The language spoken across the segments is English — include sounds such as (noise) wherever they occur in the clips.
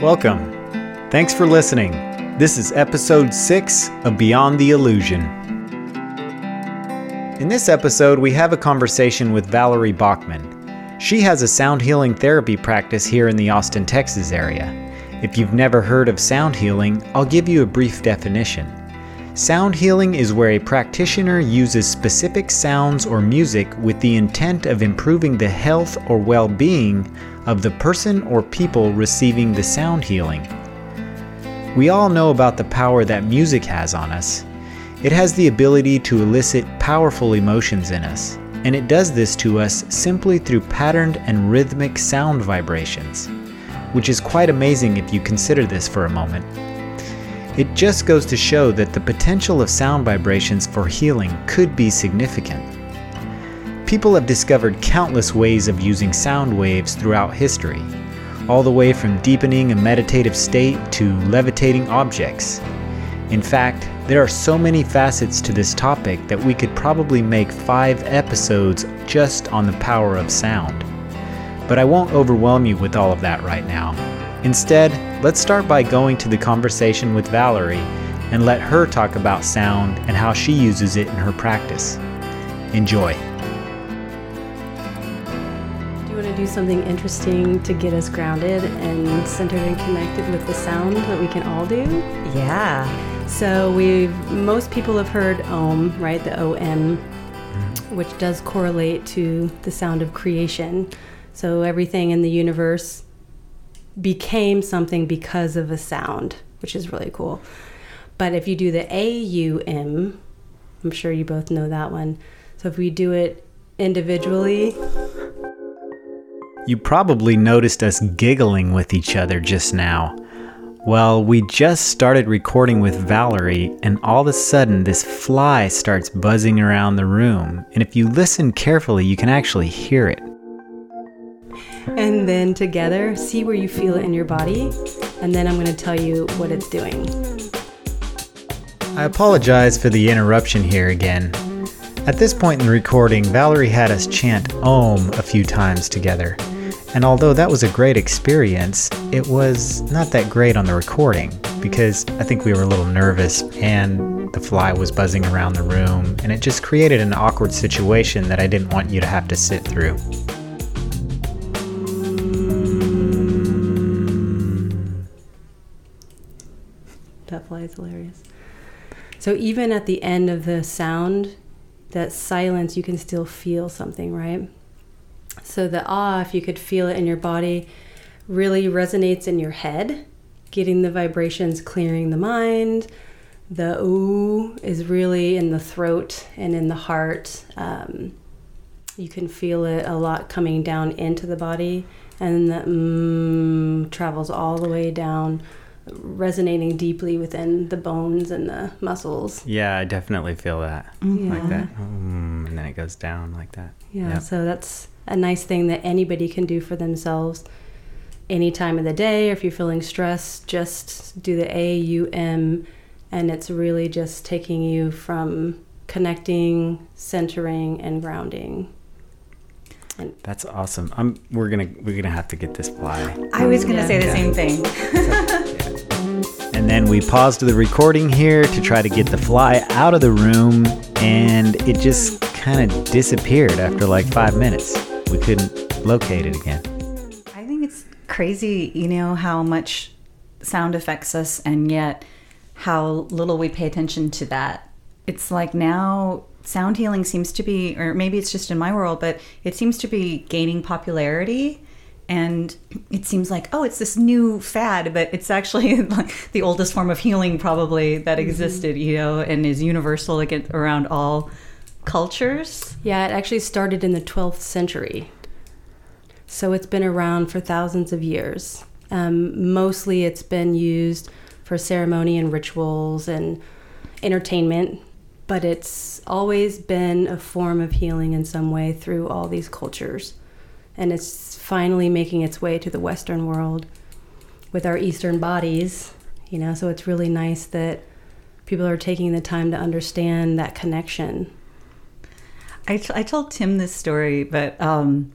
Welcome. Thanks for listening. This is episode 6 of Beyond the Illusion. In this episode, we have a conversation with Valerie Bachman. She has a sound healing therapy practice here in the Austin, Texas area. If you've never heard of sound healing, I'll give you a brief definition. Sound healing is where a practitioner uses specific sounds or music with the intent of improving the health or well being of the person or people receiving the sound healing. We all know about the power that music has on us. It has the ability to elicit powerful emotions in us, and it does this to us simply through patterned and rhythmic sound vibrations, which is quite amazing if you consider this for a moment. It just goes to show that the potential of sound vibrations for healing could be significant. People have discovered countless ways of using sound waves throughout history, all the way from deepening a meditative state to levitating objects. In fact, there are so many facets to this topic that we could probably make five episodes just on the power of sound. But I won't overwhelm you with all of that right now. Instead, let's start by going to the conversation with Valerie and let her talk about sound and how she uses it in her practice. Enjoy. Do you want to do something interesting to get us grounded and centered and connected with the sound that we can all do? Yeah. So we've most people have heard Om, right? The OM, mm-hmm. which does correlate to the sound of creation. So everything in the universe became something because of a sound, which is really cool. But if you do the AUM, I'm sure you both know that one. So if we do it individually, You probably noticed us giggling with each other just now. Well, we just started recording with Valerie, and all of a sudden, this fly starts buzzing around the room. And if you listen carefully, you can actually hear it. and then together, see where you feel it in your body, and then I'm going to tell you what it's doing. I apologize for the interruption here again. At this point in the recording, Valerie had us chant Om a few times together. And although that was a great experience, it was not that great on the recording because I think we were a little nervous and the fly was buzzing around the room and it just created an awkward situation that I didn't want you to have to sit through. That fly is hilarious. So even at the end of the sound, that silence, you can still feel something, right? So the ah, if you could feel it in your body, really resonates in your head, getting the vibrations, clearing the mind. The ooh is really in the throat and in the heart. Um, you can feel it a lot coming down into the body, and the mm travels all the way down, resonating deeply within the bones and the muscles. Yeah, I definitely feel that. Like that. Mm, and then it goes down like that. Yeah, Yep. so that's a nice thing that anybody can do for themselves any time of the day. Or if you're feeling stressed, just do the AUM, and it's really just taking you from connecting, centering, and grounding. That's awesome. I'm we're gonna we're gonna have to get this fly. I was going to Yeah. say the Yeah. same thing. (laughs) And then we paused the recording here to try to get the fly out of the room, and it just kind of disappeared after like five minutes. We couldn't locate it again. I think it's crazy, you know, how much sound affects us and yet how little we pay attention to that. It's like now sound healing seems to be, or maybe it's just in my world, but it seems to be gaining popularity. And it seems like, oh, it's this new fad, but it's actually (laughs) like the oldest form of healing probably that mm-hmm. existed, you know, and is universal again around all cultures. Yeah, it actually started in the 12th century. So it's been around for thousands of years. Um, mostly it's been used for ceremony and rituals and entertainment, but it's always been a form of healing in some way through all these cultures. And it's finally making its way to the Western world with our Eastern bodies, you know, so it's really nice that people are taking the time to understand that connection. I, t- I told Tim this story, but um,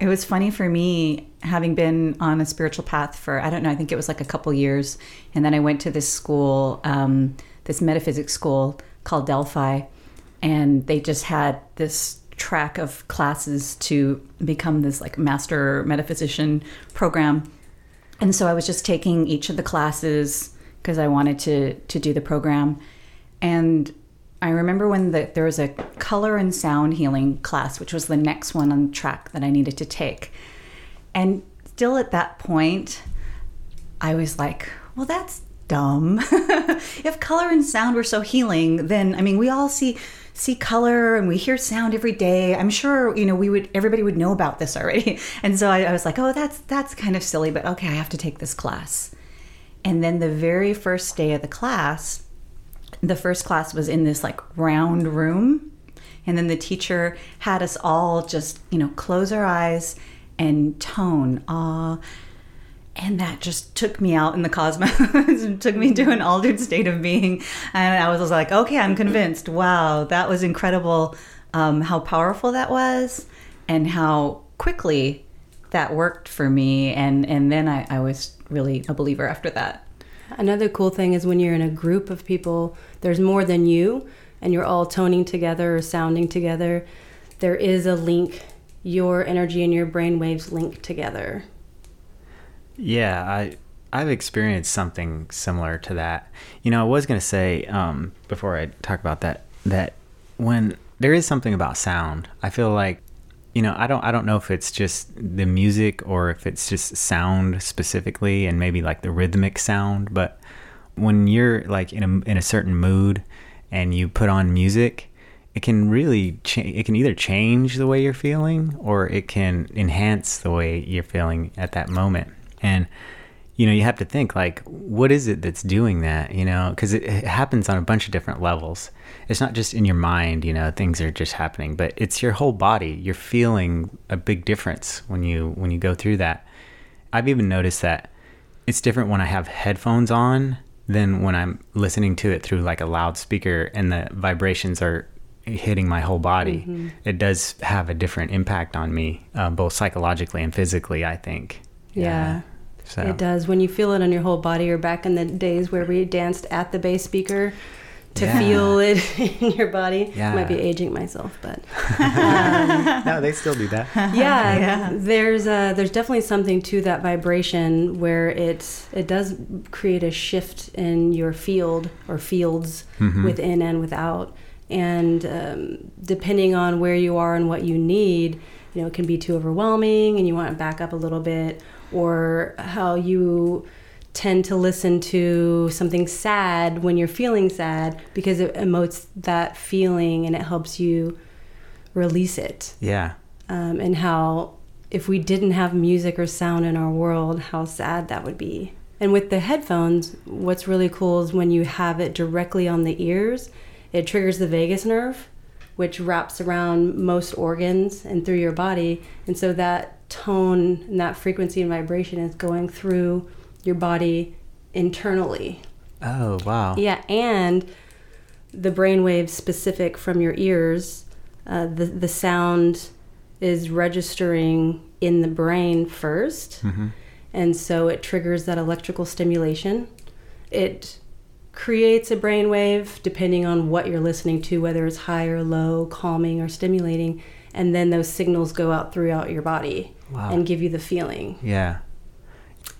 It was funny for me having been on a spiritual path for I don't know I think it was like a couple years, and then I went to this school, um, this metaphysics school called Delphi, and they just had this track of classes to become this like master metaphysician program, and so I was just taking each of the classes because I wanted to to do the program, and I remember when the, there was a color and sound healing class, which was the next one on track that I needed to take. And still at that point, I was like, well, that's dumb. (laughs) if color and sound were so healing, then I mean, we all see see color and we hear sound every day. I'm sure you know we would everybody would know about this already. (laughs) And so I, I was like, oh, that's that's kind of silly, but okay, I have to take this class. And then the very first day of the class, the first class was in this like round room and then the teacher had us all just you know close our eyes and tone ah and that just took me out in the cosmos (laughs) took me to an altered state of being and i was like okay i'm convinced. Wow that was incredible um, how powerful that was and how quickly that worked for me and and then I, I was really a believer after that Another cool thing is when you're in a group of people, there's more than you, and you're all toning together or sounding together. There is a link. Your energy and your brain waves link together. Yeah, I I've experienced something similar to that. You know, I was gonna say um, before I talk about that that when there is something about sound, I feel like you know i don't i don't know if it's just the music or if it's just sound specifically and maybe like the rhythmic sound but when you're like in a in a certain mood and you put on music it can really cha- it can either change the way you're feeling or it can enhance the way you're feeling at that moment. And you know you have to think like what is it that's doing that you know because it, it, happens on a bunch of different levels it's not just in your mind you know things are just happening but it's your whole body you're feeling a big difference when you when you go through that i've even noticed that it's different when i have headphones on than when i'm listening to it through like a loudspeaker and the vibrations are hitting my whole body mm-hmm. it does have a different impact on me uh, both psychologically and physically i think yeah. yeah. So. It does. When you feel it on your whole body, or back in the days where we danced at the bass speaker to yeah. feel it (laughs) in your body. Yeah. I might be aging myself, but (laughs) um, no, they still do that. (laughs) Yeah, yeah. there's uh, there's definitely something to that vibration where it it does create a shift in your field or fields mm-hmm. within and without, and um, depending on where you are and what you need, you know, it can be too overwhelming, and you want to back up a little bit or how you tend to listen to something sad when you're feeling sad because it emotes that feeling and it helps you release it. Yeah. Um, and how if we didn't have music or sound in our world, how sad that would be. And with the headphones, what's really cool is when you have it directly on the ears, it triggers the vagus nerve, which wraps around most organs and through your body. And so that tone and that frequency and vibration is going through your body internally. Oh, wow. Yeah, and the brain waves specific from your ears, uh, the, the sound is registering in the brain 1st mm-hmm. And so it triggers that electrical stimulation. It creates a brain wave depending on what you're listening to, whether it's high or low, calming or stimulating. And then those signals go out throughout your body wow. and give you the feeling. Yeah.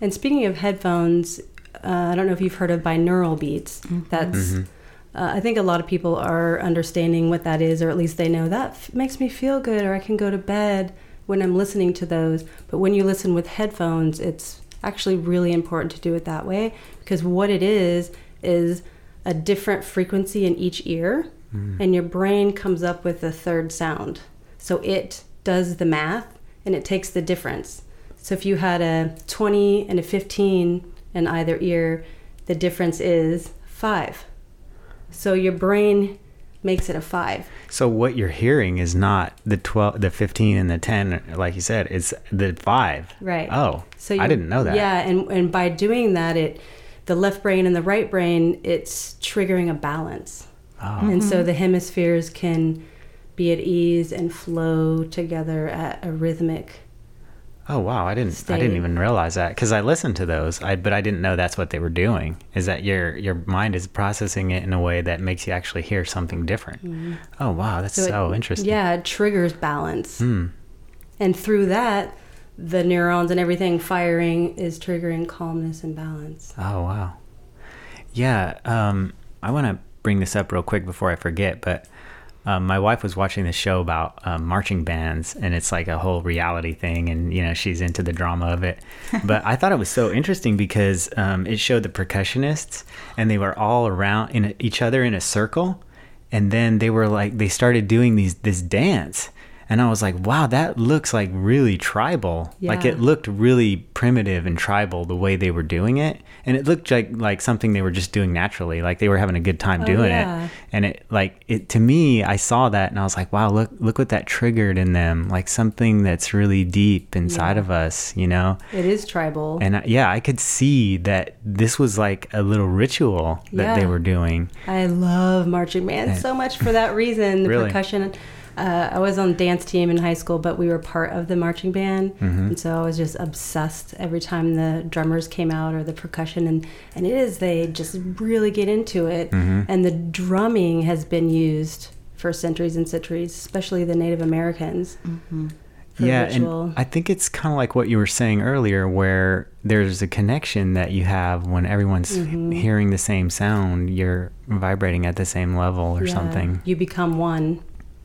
And speaking of headphones, uh, I don't know if you've heard of binaural beats. Mm-hmm. That's mm-hmm. Uh, I think a lot of people are understanding what that is, or at least they know that f- makes me feel good, or I can go to bed when I'm listening to those. But when you listen with headphones, it's actually really important to do it that way because what it is is a different frequency in each ear, mm. and your brain comes up with a third sound. So it does the math and it takes the difference. So if you had a 20 and a 15 in either ear, the difference is five. So your brain makes it a five. So what you're hearing is not the 12, the 15 and the 10, like you said, it's the five. Right. Oh, so I didn't know that. Yeah. And, and by doing that, it, the left brain and the right brain, it's triggering a balance. Oh. And mm-hmm. so the hemispheres can be at ease and flow together at a rhythmic Oh wow, I didn't I didn't even realize that cuz I listened to those. I but I didn't know that's what they were doing. Is that your your mind is processing it in a way that makes you actually hear something different. Oh wow, that's so, Mm-hmm. it- interesting. Yeah, it triggers balance. Hmm. And through that, the neurons and everything firing is triggering calmness and balance. Oh wow. Yeah, um, I want to bring this up real quick before I forget, but um, my wife was watching this show about um, marching bands, and it's like a whole reality thing, and you know she's into the drama of it. (laughs) but I thought it was so interesting because um, it showed the percussionists, and they were all around in a, each other in a circle, and then they were like they started doing these this dance. And I was like, wow, that looks like really tribal. Like it looked really primitive and tribal the way they were doing it. And it looked like like something they were just doing naturally, like they were having a good time Oh, doing yeah. it. And it like it to me, I saw that and I was like, wow, look look what that triggered in them, like something that's really deep inside Yeah. of us, you know. It is tribal. And I, yeah, I could see that this was like a little ritual that they were doing. I love marching Yeah. so much for that reason. The Really? percussion. Uh, I was on the dance team in high school, but we were part of the marching band, Mm-hmm. and so I was just obsessed every time the drummers came out or the percussion, and and it is they just really get into it, Mm-hmm. and the drumming has been used for centuries and centuries, especially the Native Americans. for yeah, ritual. and I think it's kind of like what you were saying earlier, where there's a connection that you have when everyone's Mm-hmm. hearing the same sound. You're vibrating at the same level or Yeah, something. You become one.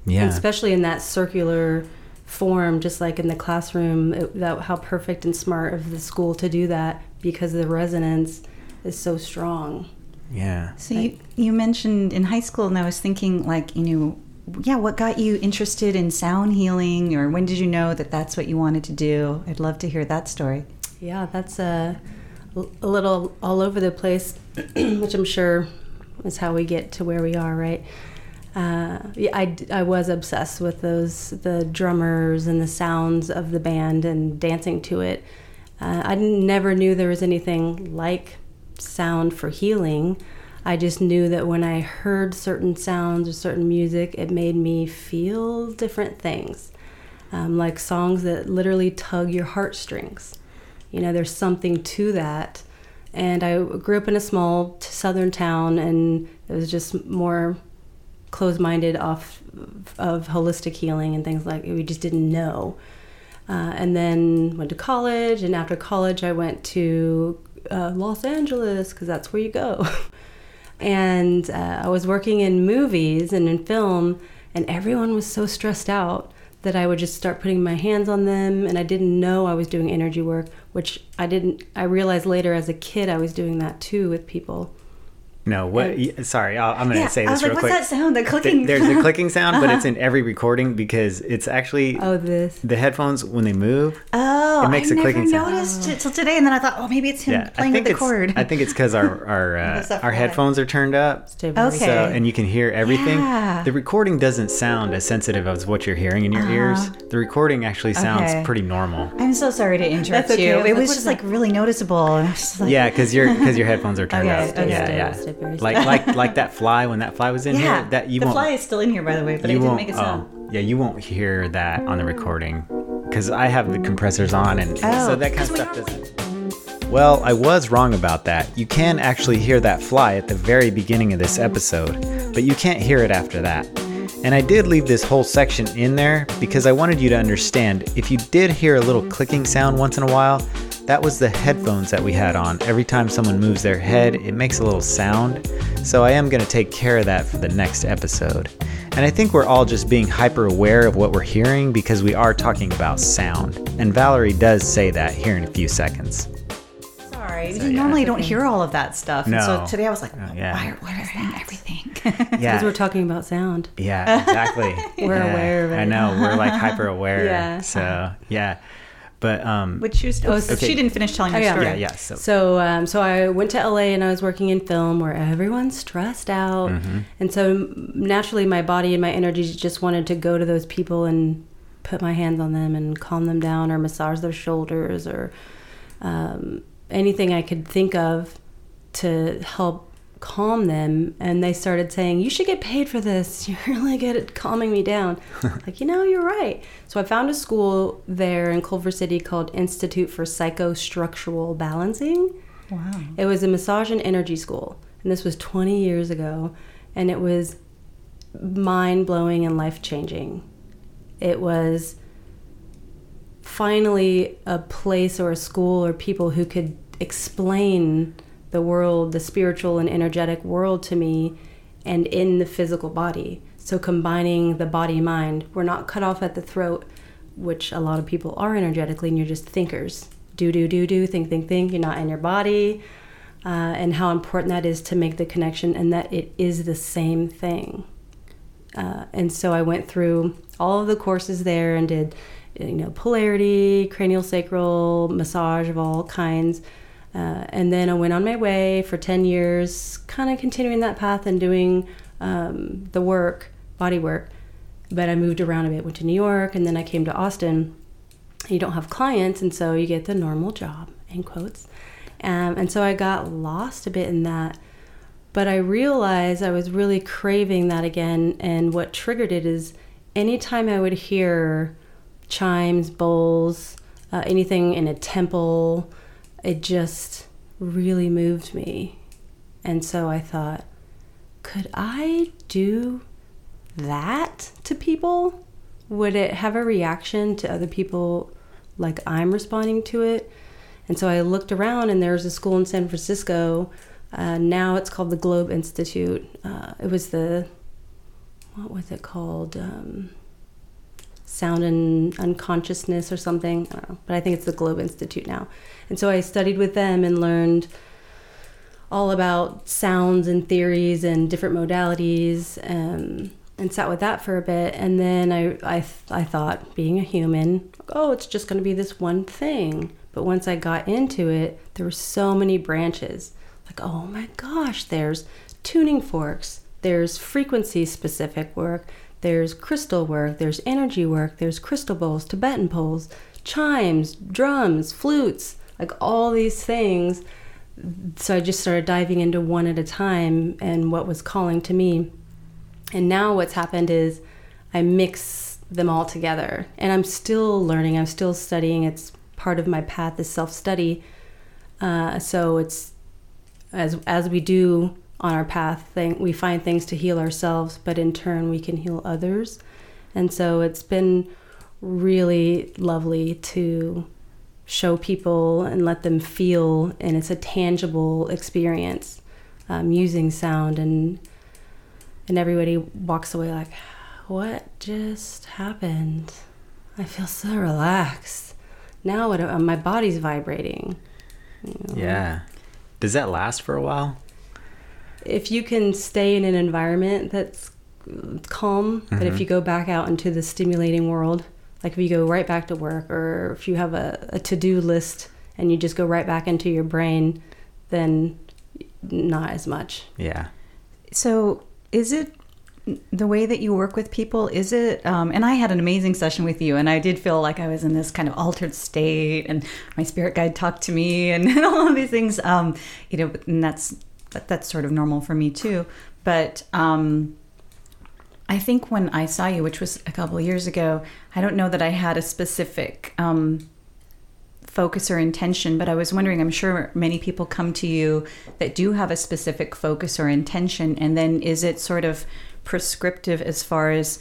Yeah, And especially in that circular form, just like in the classroom, it, that, how perfect and smart of the school to do that because the resonance is so strong. yeah. So you, you mentioned in high school, and I was thinking, like, you know, yeah, what got you interested in sound healing, or when did you know that that's what you wanted to do? I'd love to hear that story. Yeah, that's a, a little all over the place, (clears throat) which I'm sure is how we get to where we are, right? Uh, yeah, I, I was obsessed with those the drummers and the sounds of the band and dancing to it. Uh, I never knew there was anything like sound for healing. I just knew that when I heard certain sounds or certain music, it made me feel different things, um, like songs that literally tug your heartstrings. You know, there's something to that. And I grew up in a small southern town, and it was just more closed-minded off of holistic healing and things like we just didn't know. Uh, and then went to college, and after college, I went to uh, Los Angeles because that's where you go. (laughs) and uh, I was working in movies and in film, and everyone was so stressed out that I would just start putting my hands on them, and I didn't know I was doing energy work, which I didn't. I realized later as a kid I was doing that too with people. No, what? And- sorry, I'll, I'm going to say I this was like, real what's quick. that sound? The clicking. There's a clicking sound, but Uh-huh. it's (laughs) in every recording because it's actually Oh, this. the headphones when they move. Oh, It makes I a never clicking sound. noticed it till today, and then I thought, oh, maybe it's him Yeah, playing with the it's. cord. I think it's because our (laughs) our uh, our headphones are turned up. Okay. So and you can hear everything. Yeah. The recording doesn't sound as sensitive as what you're hearing in your ears. The recording actually sounds Uh-huh. Okay. pretty normal. I'm so sorry to interrupt That's okay. you. It was just like really noticeable. and (laughs) I was just like, Yeah, because your because your headphones are turned up. Yeah, yeah. Stay very Like like like that fly when that fly was in yeah. here. That you the won't. fly is still in here, by the way, but it you didn't won't. make a sound. oh, yeah, you won't hear that on the recording because I have the compressors on, and Oh, so that kind of stuff doesn't. Well, I was wrong about that. You can actually hear that fly at the very beginning of this episode, but you can't hear it after that. And I did leave this whole section in there because I wanted you to understand if you did hear a little clicking sound once in a while, that was the headphones that we had on. Every time someone moves their head, it makes a little sound. So I am going to take care of that for the next episode. And I think we're all just being hyper aware of what we're hearing because we are talking about sound. And Valerie does say that here in a few seconds. Sorry. So, you yeah. normally don't hear all of that stuff. And No. so today I was like, Oh, yeah. why, why are they hearing everything? (laughs) Yeah. Because we're talking about sound. Yeah, exactly. (laughs) We're Yeah, aware of it. I know. We're like hyper (laughs) aware. Yeah. So, yeah. But um Which you still, Oh, she okay. didn't finish telling Oh, yeah. story. yeah, yeah. So, So, um, so I went to LA and I was working in film where everyone's stressed out, Mm-hmm. and so naturally my body and my energy just wanted to go to those people and put my hands on them and calm them down or massage their shoulders or um, anything I could think of to help calm them and they started saying you should get paid for this. (laughs) You're really good at calming me down. (laughs) Like you know you're right. So i found a school there in culver city called institute for psychostructural balancing. Wow. it was a massage and energy school and this was 20 years ago and it was mind-blowing and life-changing. It was finally a place or a school or people who could explain the world, the spiritual and energetic world to me and in the physical body. So combining the body mind, we're not cut off at the throat, which a lot of people are energetically, and you're just thinkers. Do, do, do, do, think, think, think. You're not in your body. Uh, and how important that is to make the connection and that it is the same thing. Uh, and so I went through all of the courses there and did, you know, polarity, cranial sacral, massage of all kinds. Uh, and then I went on my way for 10 years, kind of continuing that path and doing um, the work, body work. But I moved around a bit, went to New York, and then I came to Austin. You don't have clients, and so you get the normal job, in quotes. Um, and so I got lost a bit in that. But I realized I was really craving that again. And what triggered it is anytime I would hear chimes, bowls, uh, anything in a temple, it just really moved me. And so I thought, could I do that to people? Would it have a reaction to other people like I'm responding to it? And so I looked around, and there's a school in San Francisco. Uh, now it's called the Globe Institute. Uh, it was the, what was it called? Um, sound and unconsciousness or something. I don't know, but I think it's the Globe Institute now. And so I studied with them and learned all about sounds and theories and different modalities and, and sat with that for a bit. And then I, I, I thought, being a human, oh, it's just going to be this one thing. But once I got into it, there were so many branches. Like, oh my gosh, there's tuning forks, there's frequency specific work, there's crystal work, there's energy work, there's crystal bowls, Tibetan bowls, chimes, drums, flutes, like all these things. So I just started diving into one at a time and what was calling to me. And now what's happened is I mix them all together. And I'm still learning, I'm still studying. It's part of my path is self study. Uh, so it's as as we do on our path, we find things to heal ourselves, but in turn we can heal others. And so it's been really lovely to show people and let them feel, and it's a tangible experience um, using sound, and and everybody walks away like, "What just happened? I feel so relaxed." Now what, uh, my body's vibrating. Yeah. Does that last for a while? If you can stay in an environment that's calm, but if you go back out into the stimulating world, like if you go right back to work or if you have a, a to do list and you just go right back into your brain, then not as much. Yeah. So, is it the way that you work with people? Is it? Um, and I had an amazing session with you, and I did feel like I was in this kind of altered state, and my spirit guide talked to me, and, and (laughs) all of these things. Um, you know, and that's that, that's sort of normal for me too. But um, I think when I saw you, which was a couple years ago, I don't know that I had a specific um, focus or intention, but I was wondering, I'm sure many people come to you that do have a specific focus or intention, and then is it sort of prescriptive as far as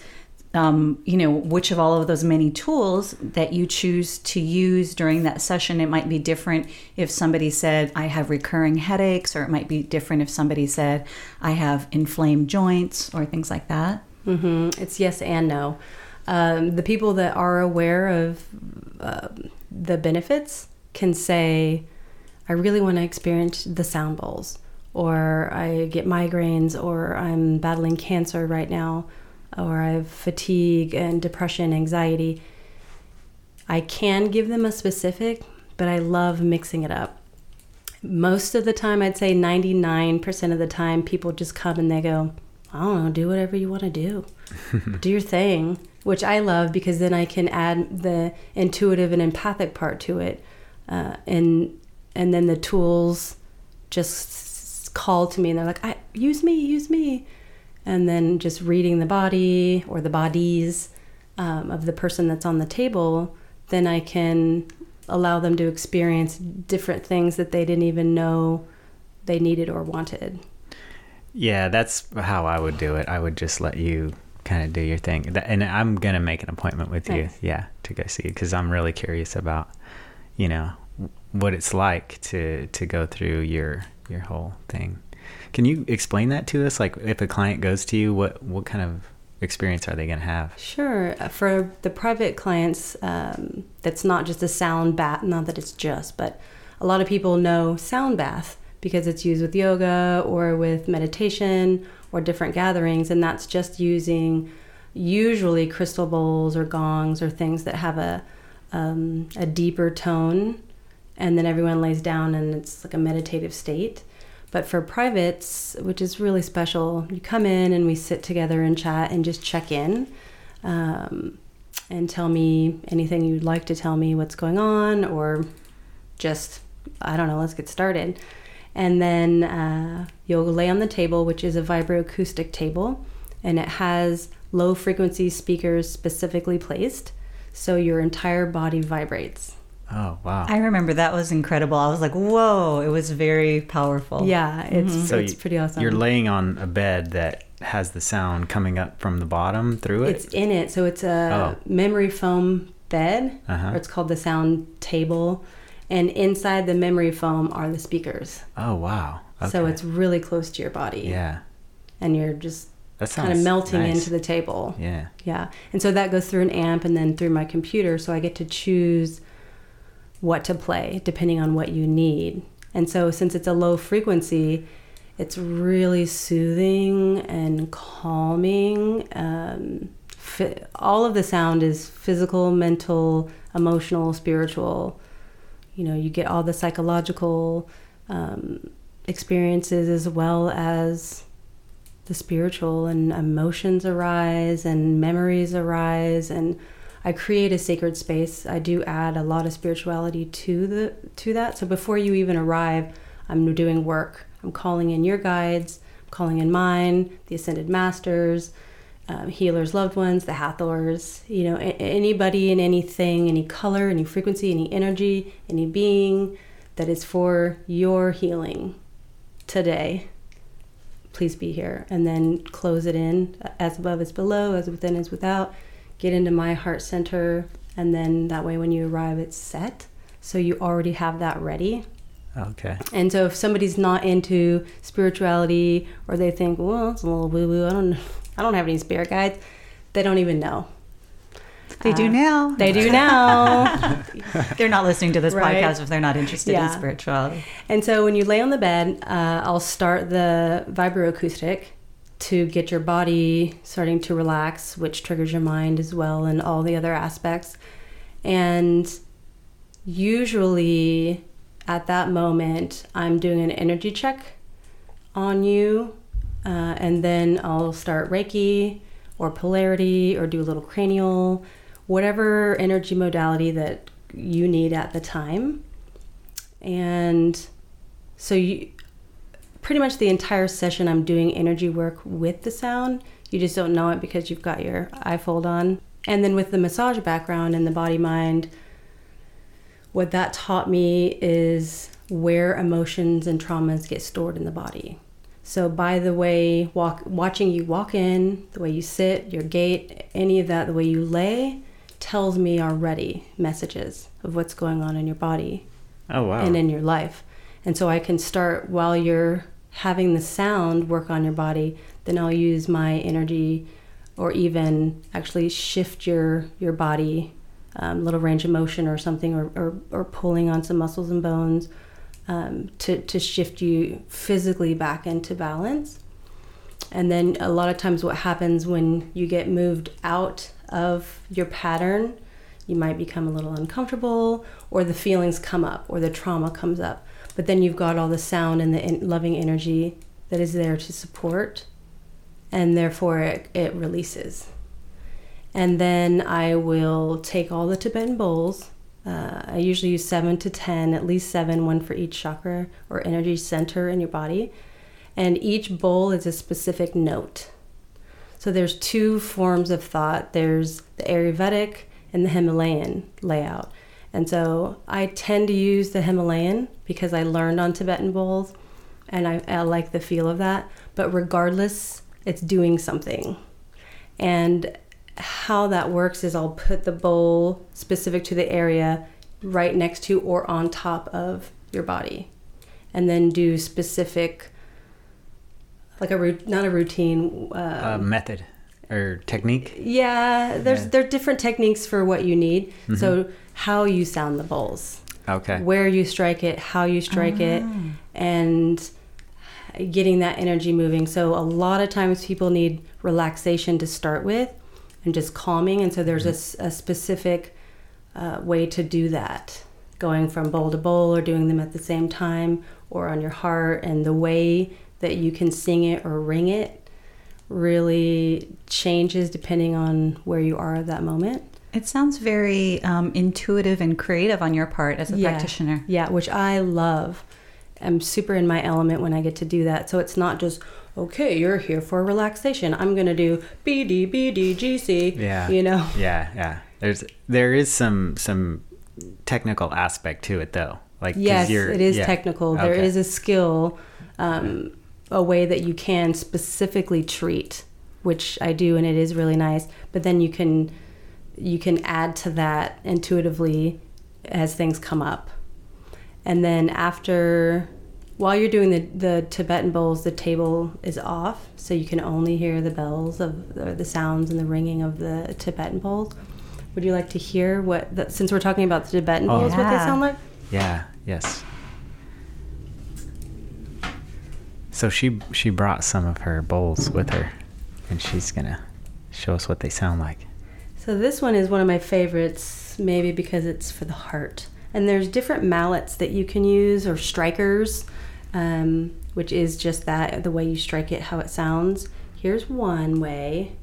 um, you know which of all of those many tools that you choose to use during that session it might be different if somebody said i have recurring headaches or it might be different if somebody said i have inflamed joints or things like that hmm It's yes and no. Um, the people that are aware of uh, the benefits can say, I really want to experience the sound bowls, or I get migraines, or I'm battling cancer right now, or I have fatigue and depression, anxiety. I can give them a specific, but I love mixing it up. Most of the time, I'd say 99% of the time, people just come and they go, I don't know, do whatever you want to do. (laughs) do your thing, which I love because then I can add the intuitive and empathic part to it. Uh, and and then the tools just call to me and they're like, I, use me, use me. And then just reading the body or the bodies um, of the person that's on the table, then I can allow them to experience different things that they didn't even know they needed or wanted. Yeah, that's how I would do it. I would just let you kind of do your thing. And I'm going to make an appointment with you. Yeah, to go see you because I'm really curious about, you know, what it's like to to go through your your whole thing. Can you explain that to us? Like if a client goes to you, what what kind of experience are they going to have? Sure. For the private clients, um, that's not just a sound bath, not that it's just, but a lot of people know sound bath because it's used with yoga or with meditation or different gatherings, and that's just using usually crystal bowls or gongs or things that have a, um, a deeper tone, and then everyone lays down and it's like a meditative state. But for privates, which is really special, you come in and we sit together and chat and just check in um, and tell me anything you'd like to tell me what's going on or just, I don't know, let's get started. And then uh, you'll lay on the table, which is a vibroacoustic table, and it has low frequency speakers specifically placed. So your entire body vibrates. Oh wow! I remember that was incredible. I was like, whoa, it was very powerful. Yeah, it's, so it's you- pretty awesome. You're laying on a bed that has the sound coming up from the bottom through it. It's in it. So it's a Oh. memory foam bed, Uh-huh. or it's called the sound table. And inside the memory foam are the speakers. oh wow! Okay. So it's really close to your body. yeah. And you're just That sounds kind of melting nice. into the table. Yeah. Yeah. And so that goes through an amp and then through my computer. So I get to choose what to play depending on what you need. And so since it's a low frequency, it's really soothing and calming. Um, all of the sound is physical, mental, emotional, spiritual. You know, you get all the psychological um, experiences as well as the spiritual and emotions arise and memories arise and I create a sacred space. I do add a lot of spirituality to the to that. So before you even arrive, I'm doing work. I'm calling in your guides, I'm calling in mine, the ascended masters, um, healers, loved ones, the Hathors. You know, a- anybody and anything, any color, any frequency, any energy, any being that is for your healing today please be here and then close it in as above is below as within is without get into my heart center and then that way when you arrive it's set so you already have that ready Okay. and so if somebody's not into spirituality or they think well it's a little woo woo i don't i don't have any spirit guides they don't even know They do Uh, now. they do now (laughs) They're not listening to this Right. podcast if they're not interested in spirituality. And so when you lay on the bed, uh, I'll start the vibroacoustic to get your body starting to relax, which triggers your mind as well and all the other aspects. And usually at that moment, I'm doing an energy check on you. Uh, and then I'll start Reiki or polarity or do a little cranial, whatever energy modality that you need at the time. And so you pretty much the entire session I'm doing energy work with the sound. You just don't know it because you've got your iFold on. And then with the massage background and the body mind, what that taught me is where emotions and traumas get stored in the body. So by the way walk watching you walk in, the way you sit, your gait, any of that, the way you lay tells me already messages of what's going on in your body Oh wow. and in your life. And so I can start while you're having the sound work on your body, then I'll use my energy or even actually shift your your body, um, little range of motion or something, or, or, or pulling on some muscles and bones um, to, to shift you physically back into balance. And then a lot of times, what happens when you get moved out of your pattern, you might become a little uncomfortable, or the feelings come up, or the trauma comes up. But then you've got all the sound and the in- loving energy that is there to support, and therefore it, it releases. And then I will take all the Tibetan bowls. Uh, I usually use seven to ten, at least seven, one for each chakra or energy center in your body. and each bowl is a specific note. So there's two forms of thought. There's the Ayurvedic and the Himalayan layout. And so I tend to use the Himalayan because I learned on Tibetan bowls and I, I like the feel of that. But regardless, it's doing something. And how that works is I'll put the bowl specific to the area right next to or on top of your body and then do specific like a not a routine uh, Uh, method or technique. yeah there's Yeah. there are different techniques for what you need. So mm-hmm. how you sound the bowls Okay. where you strike it how you strike it ah. and getting that energy moving. So a lot of times people need relaxation to start with and just calming and so there's mm-hmm. a specific uh, way to do that. Going from bowl to bowl or doing them at the same time or on your heart and the way that you can sing it or ring it really changes depending on where you are at that moment It sounds very um, intuitive and creative on your part as a Yeah. practitioner. Yeah, which I love. I'm super in my element when I get to do that. So it's not just, okay, you're here for relaxation. I'm going to do B, D, B, D, G, C. Yeah. You know? Yeah, yeah. There's there is some some technical aspect to it though. Like, Yes, you're- it is yeah. technical. There Okay. is a skill, um, a way that you can specifically treat, which I do, and it is really nice. But then you can you can add to that intuitively as things come up, and then after. While you're doing the, the Tibetan bowls, the table is off, so you can only hear the bells of the, the sounds and the ringing of the Tibetan bowls. Would you like to hear what, the, since we're talking about the Tibetan Oh. bowls, what they sound like? Yeah. Yes. So she she brought some of her bowls with her, and she's gonna show us what they sound like. So this one is one of my favorites, maybe because it's for the heart. And there's different mallets that you can use or strikers, um, which is just that the way you strike it, how it sounds. Here's one way.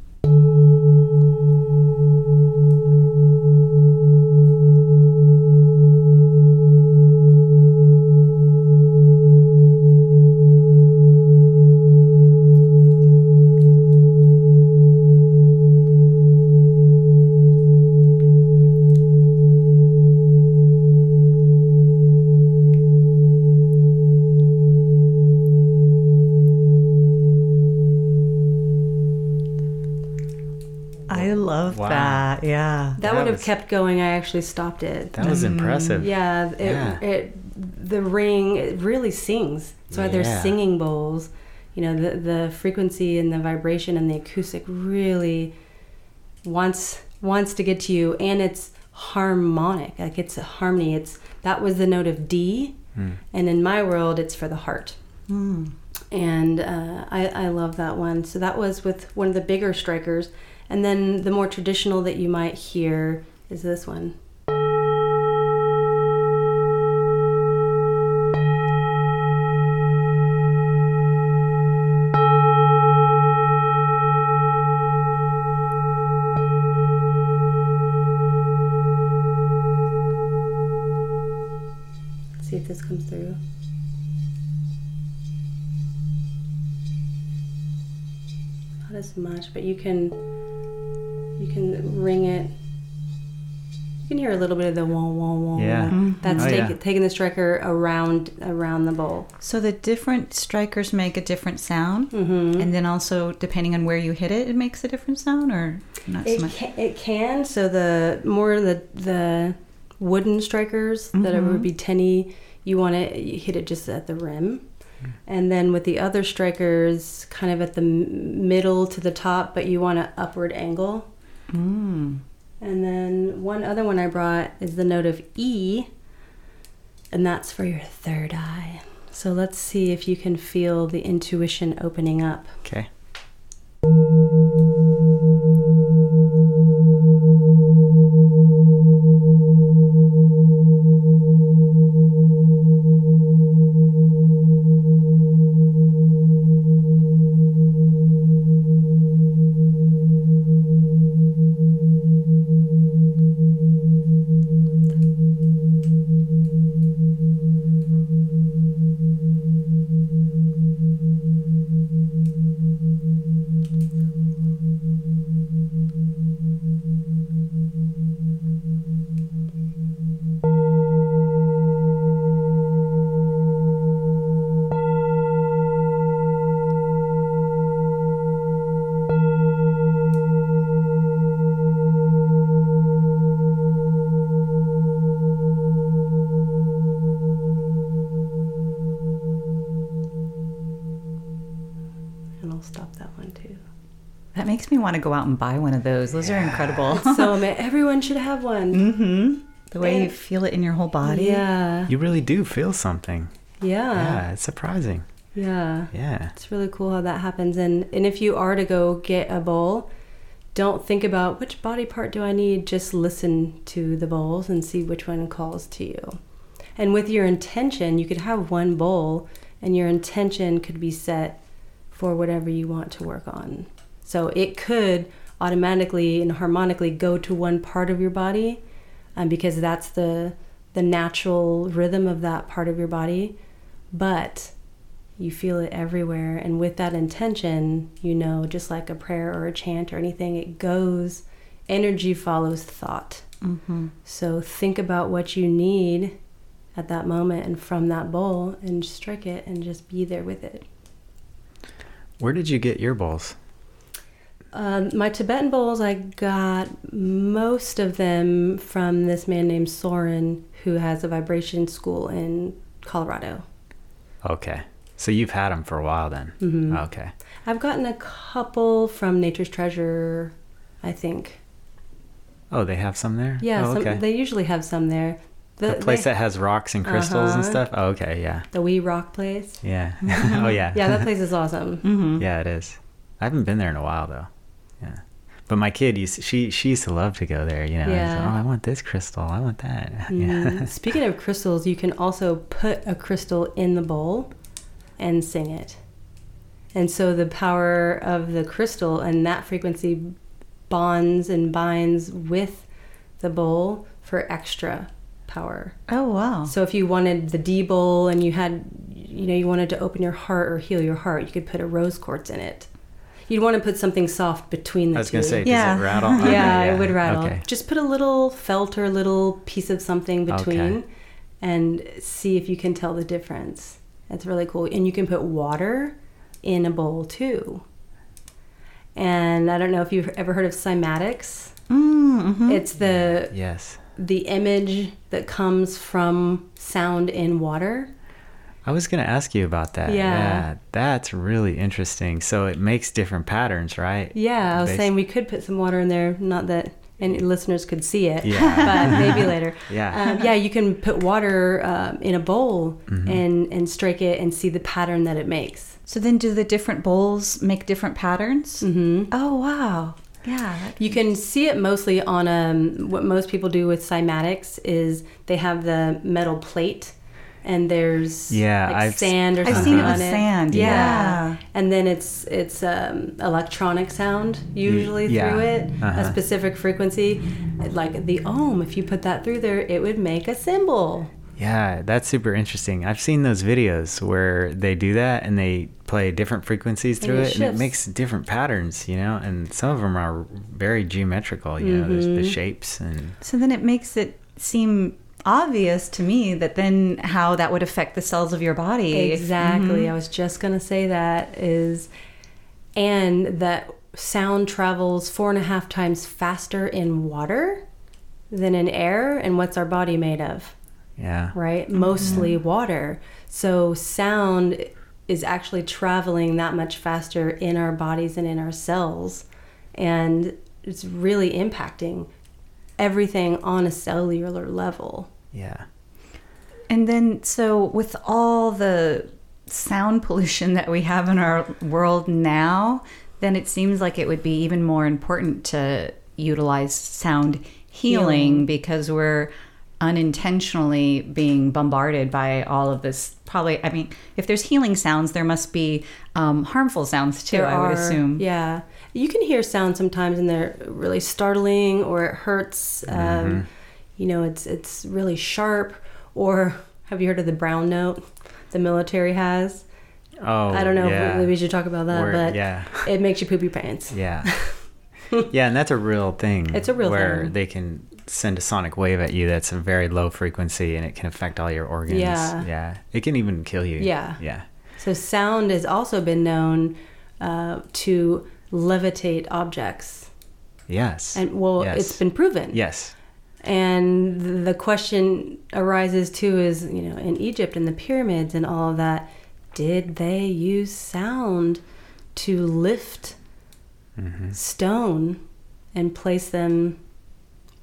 Yeah. That, That would have was- kept going. I actually stopped it. That was mm. impressive. Yeah, it, Yeah. it the ring it really sings. That's why Yeah. they're singing bowls. You know, the the frequency and the vibration and the acoustic really wants wants to get to you, and it's harmonic. Like it's a harmony. It's that was the note of D, hmm. and in my world, it's for the heart. Hmm. And uh, I, I love that one. So that was with one of the bigger strikers. And then the more traditional that you might hear is this one. See if this comes through. Not as much, but you can you can ring it. You can hear a little bit of the wah wah wah. Yeah. wah. That's Oh, take, yeah. taking the striker around around the bowl. So the different strikers make a different sound, Mm-hmm. and then also depending on where you hit it, it makes a different sound, or not so It much. can, it can. So the more the the wooden strikers that it would be tinny, you want to hit it just at the rim. And then with the other strikers, kind of at the middle to the top, but you want an upward angle. Mm. And then one other one I brought is the note of E, and that's for your third eye. So let's see if you can feel the intuition opening up. Okay. Want to go out and buy one of those. Those are incredible. so (laughs) ama- everyone should have one. mm-hmm. The way you feel it in your whole body. Yeah. You really do feel something. Yeah. Yeah, it's surprising. Yeah. Yeah. It's really cool how that happens. And and if you are to go get a bowl, don't think about which body part do I need. Just listen to the bowls and see which one calls to you. And with your intention, you could have one bowl, and your intention could be set for whatever you want to work on. So it could automatically and harmonically go to one part of your body, um, because that's the the natural rhythm of that part of your body. But you feel it everywhere and with that intention you know just like a prayer or a chant or anything it goes energy follows thought Mm-hmm. so think about what you need at that moment and from that bowl and strike it and just be there with it Where did you get your bowls? Um, my tibetan bowls i got most of them from this man named soren who has a vibration school in colorado Okay. So you've had them for a while then. Mhm. Okay. i've gotten a couple from nature's treasure i think Oh, they have some there? Yeah, Oh, some, okay. they usually have some there. the place they- that has rocks and crystals and Uh-huh. stuff? Oh, okay. Yeah. the Wee Rock place. Yeah. (laughs) oh, yeah. Yeah, that place is awesome. Mm-hmm. Yeah, it is. I haven't been there in a while though. Yeah. But my kid used she she used to love to go there, you know. Yeah. Yeah. oh, I want this crystal. I want that. (laughs) Mm. Yeah. Speaking of crystals, you can also put a crystal in the bowl and sing it. And so the power of the crystal and that frequency bonds and binds with the bowl for extra power. Oh wow. So if you wanted the D bowl and you had, you know, you wanted to open your heart or heal your heart, you could put a rose quartz in it. You'd want to put something soft between the two. I was two. gonna say, Yeah. does it rattle? Okay, yeah, it would rattle. Okay. Just put a little felt or a little piece of something between Okay. and see if you can tell the difference. That's really cool. And you can put water in a bowl too. And I don't know if you've ever heard of cymatics. Mm-hmm. It's the Yes. the image that comes from sound in water. I was gonna ask you about that. Yeah. That's really interesting. So it makes different patterns, right? Yeah, I was Basi- saying we could put some water in there. Not that any listeners could see it, Yeah. (laughs) but maybe (laughs) later. Yeah. um, yeah. You can put water um, in a bowl Mm-hmm. and and strike it and see the pattern that it makes. So then, do the different bowls make different patterns? hmm Oh wow. Yeah. You can see it mostly on um, what most people do with cymatics is they have the metal plate and there's Yeah, like I've- sand or I've something seen it on with sand, Yeah. yeah. and then it's it's um, electronic sound usually yeah, through it, a uh-huh. specific frequency, like the om. If you put that through there, it would make a symbol. Yeah, that's super interesting. I've seen those videos where they do that and they play different frequencies through it it, and it makes different patterns, you know, and some of them are very geometrical, you know, there's Mm-hmm. the shapes and So then it makes it seem obvious to me that then how that would affect the cells of your body. If- Exactly. Mhm. I was just gonna say that is, and that sound travels four and a half times faster in water than in air. And what's our body made of? yeah. right? Mostly water. So sound is actually traveling that much faster in our bodies and in our cells. And it's really impacting everything on a cellular level. Yeah. And then, so with all the sound (laughs) pollution that we have in our world now, then it seems like it would be even more important to utilize sound healing, Healing. because we're unintentionally being bombarded by all of this. Probably, I mean, if there's healing sounds, there must be um, harmful sounds too, I would assume. Yeah. You can hear sound sometimes and they're really startling or it hurts. Um, you know, it's it's really sharp. Or have you heard of the brown note the military has? Oh, I don't know yeah. if we should talk about that, but yeah. it makes you poop your pants. Yeah. (laughs) yeah, and that's a real thing. It's a real where thing. they can send a sonic wave at you that's a very low frequency and it can affect all your organs. Yeah. Yeah. It can even kill you. Yeah. Yeah. So sound has also been known uh, to levitate objects, Yes. and well, Yes. it's been proven. Yes. And the question arises too: is you know in Egypt and the pyramids and all of that, did they use sound to lift stone and place them.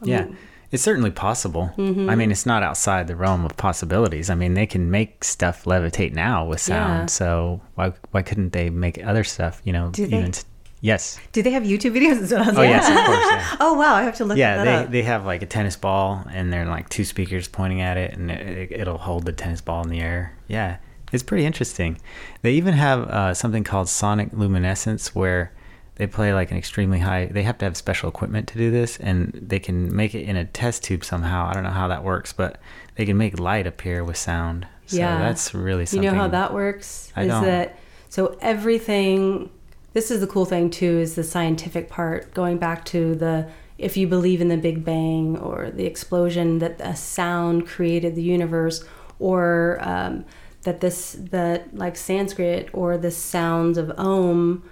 I Yeah. mean, It's certainly possible. Mm-hmm. I mean, it's not outside the realm of possibilities. I mean, they can make stuff levitate now with sound. Yeah. So why why couldn't they make other stuff? You know, Do they? even s- yes. Do they have YouTube videos? That's what I was Oh yes, of course. Yeah. (laughs) Oh wow, I have to look yeah, that they, up. they have like a tennis ball and they're like two speakers pointing at it and it, it'll hold the tennis ball in the air. Yeah, it's pretty interesting. They even have uh, something called sonoluminescence where they play like an extremely high. They have to have special equipment to do this and they can make it in a test tube somehow. I don't know how that works, but they can make light appear with sound. So Yeah. that's really You know how that works? I is don't. that so everything this is the cool thing too is the scientific part going back to the if you believe in the big bang or the explosion that a sound created the universe or um, that this that like sanskrit or the sounds of om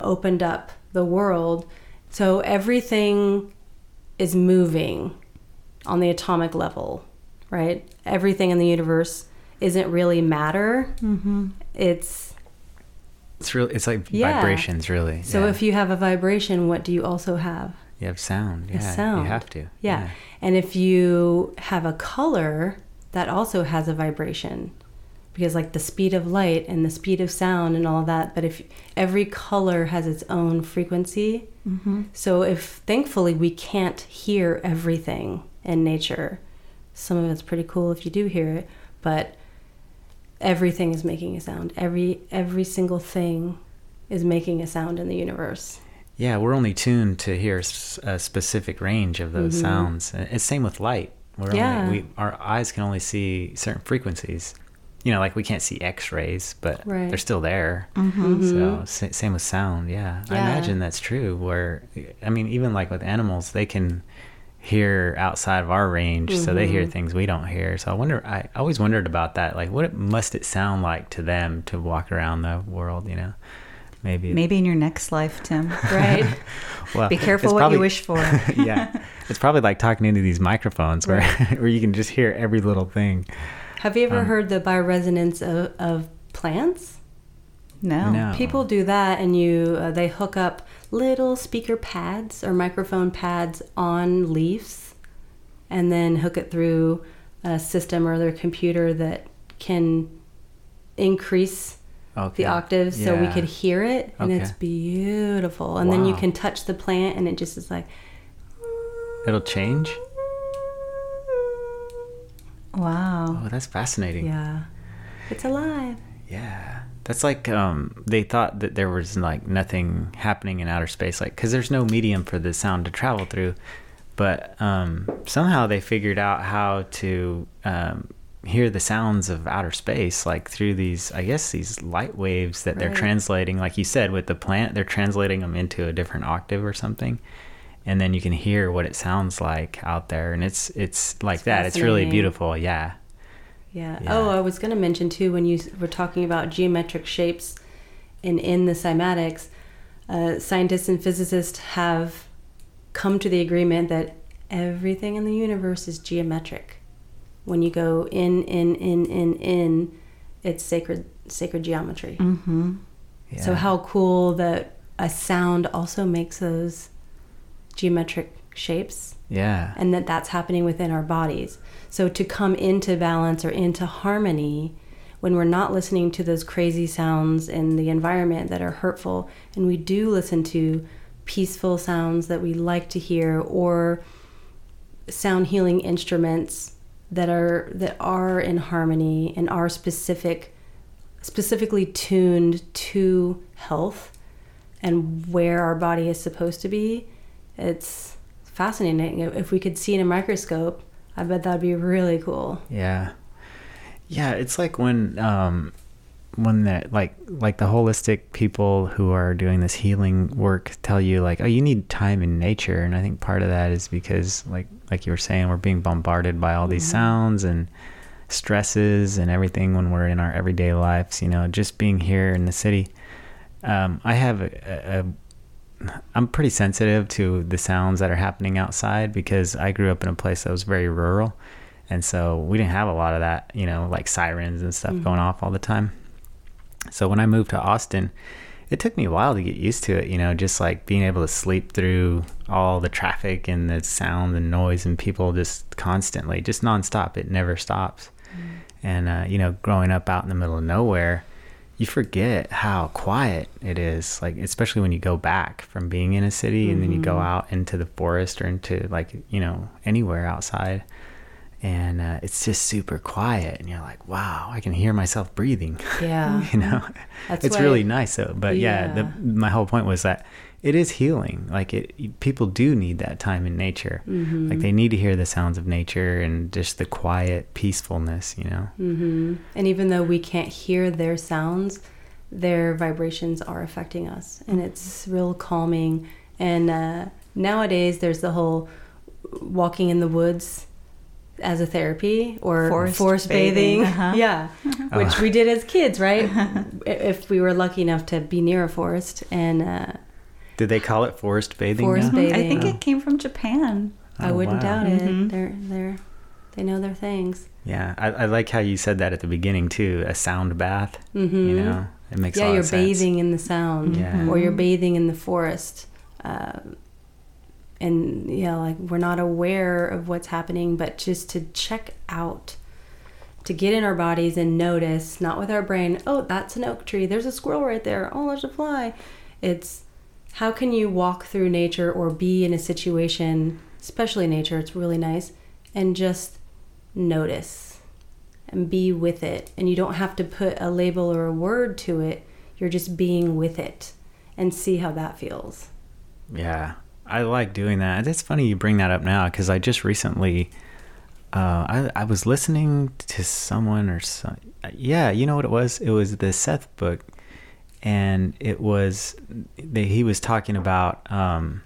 opened up the world. So everything is moving on the atomic level right? Everything in the universe isn't really matter. Mm-hmm. it's It's really it's like Yeah. vibrations really. so yeah. if you have a vibration what do you also have you have sound, A yeah, sound. you have to. yeah. and if you have a color that also has a vibration because like the speed of light and the speed of sound and all that but if every color has its own frequency Mm-hmm. so if thankfully we can't hear everything in nature some of it's pretty cool if you do hear it but everything is making a sound every every single thing is making a sound in the universe Yeah, we're only tuned to hear a specific range of those sounds. It's same with light. We're Mm-hmm. Yeah. only, we our eyes can only see certain frequencies. You know, like we can't see X-rays, but Right. they're still there. Mm-hmm. So same with sound. Yeah. I imagine that's true. Where I mean, even like with animals, they can hear outside of our range, so they Mm-hmm. hear things we don't hear. So I wonder. I always wondered about that. Like, what must it sound like to them to walk around the world? You know, maybe. Maybe in your next life, Tim. (laughs) right Well, Be careful what probably- you wish for. (laughs) yeah, it's probably like talking into these microphones where (laughs) where you can just hear every little thing. have you ever Um, heard the bioresonance of, of plants No. No. People do that, and you uh, they hook up little speaker pads or microphone pads on leaves, and then hook it through a system or their computer that can increase Okay. the octaves so we could hear it, and it's beautiful. And then you can touch the plant, and it just is like It'll change. Wow. Oh, that's fascinating. yeah, it's alive. Yeah. That's like um, they thought that there was like nothing happening in outer space, like because there's no medium for the sound to travel through. But um, somehow they figured out how to um, hear the sounds of outer space, like through these, I guess, these light waves that they're translating. Like you said, with the plant, they're translating them into a different octave or something, and then you can hear what it sounds like out there, and it's it's like It's that. It's really beautiful. Yeah. Yeah. Yeah. Oh, I was going to mention too when you were talking about geometric shapes in in the cymatics, uh, scientists and physicists have come to the agreement that everything in the universe is geometric. When you go in, in, in, in, in, it's sacred sacred geometry. Mm-hmm. yeah. So how cool that a sound also makes those geometric shapes Yeah. and that that's happening within our bodies. So to come into balance or into harmony when we're not listening to those crazy sounds in the environment that are hurtful and we do listen to peaceful sounds that we like to hear or sound healing instruments that are that are in harmony and are specific specifically tuned to health and where our body is supposed to be it's fascinating. If we could see in a microscope i bet that'd be really cool Yeah. Yeah, it's like when um when that like like the holistic people who are doing this healing work tell you like, oh, you need time in nature, and I think part of that is because like like you were saying, we're being bombarded by all these sounds and stresses and everything when we're in our everyday lives. You know, just being here in the city. Um, I have a, a, a I'm pretty sensitive to the sounds that are happening outside because I grew up in a place that was very rural. And so we didn't have a lot of that, you know, like sirens and stuff going off all the time. So when I moved to Austin, it took me a while to get used to it, you know, just like being able to sleep through all the traffic and the sound and noise and people just constantly, just nonstop. It never stops. Mm. And, uh, you know, growing up out in the middle of nowhere, you forget how quiet it is like especially when you go back from being in a city mm-hmm. and then you go mm-hmm. out into the forest or into like you know anywhere outside and uh, it's just super quiet and you're like wow i can hear myself breathing (laughs) yeah you know That's it's really nice though but yeah, yeah the, my whole point was that it is healing like it people do need that time in nature mm-hmm. like they need to hear the sounds of nature and just the quiet peacefulness you know mm-hmm. and even though we can't hear their sounds their vibrations are affecting us and it's real calming and uh, nowadays there's the whole walking in the woods as a therapy or forest, forest bathing, bathing. Uh-huh. (laughs) yeah (laughs) which we did as kids right (laughs) if we were lucky enough to be near a forest and uh, did they call it forest bathing? Forest now? bathing. I think it came from Japan. I oh, wouldn't wow. doubt it. Mm-hmm. They're they're they know their things. Yeah, I, I, like how you said that at the beginning too. A sound bath. Mm-hmm. You know, it makes sense. yeah. you're bathing in the sound, yeah. or you're bathing in the forest. Uh, and yeah, like we're not aware of what's happening, but just to check out, to get in our bodies and notice, not with our brain. Oh, that's an oak tree. There's a squirrel right there. Oh, there's a fly. It's how can you walk through nature or be in a situation, especially nature, it's really nice, and just notice and be with it. And you don't have to put a label or a word to it, you're just being with it and see how that feels. Yeah, I like doing that. It's funny you bring that up now because I just recently. Uh, I, I was listening to someone or some, yeah, you know what it was? It was the Seth book and it was he was talking about um,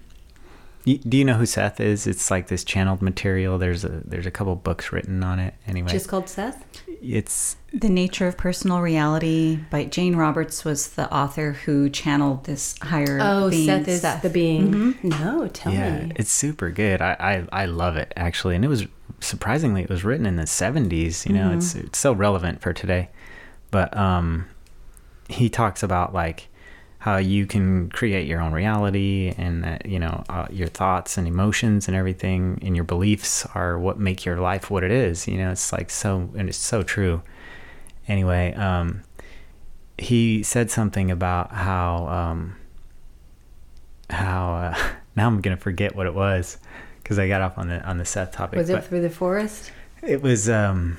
do you know who Seth is? It's like this channeled material. There's a there's a couple books written on it. Anyway, just called Seth. It's the nature of personal reality by Jane Roberts was the author who channeled this higher. Oh, being, Seth is Seth. the being. Mm-hmm. No, tell yeah, me. It's super good. I, I I love it actually, and it was surprisingly it was written in the 70s. You know, mm-hmm. it's it's so relevant for today. But um, he talks about like how you can create your own reality and that you know uh, your thoughts and emotions and everything and your beliefs are what make your life what it is you know it's like so and it's so true. Anyway um, he said something about how um, how uh, (laughs) now i'm gonna forget what it was because i got off on the on the seth topic was it through the forest? it was um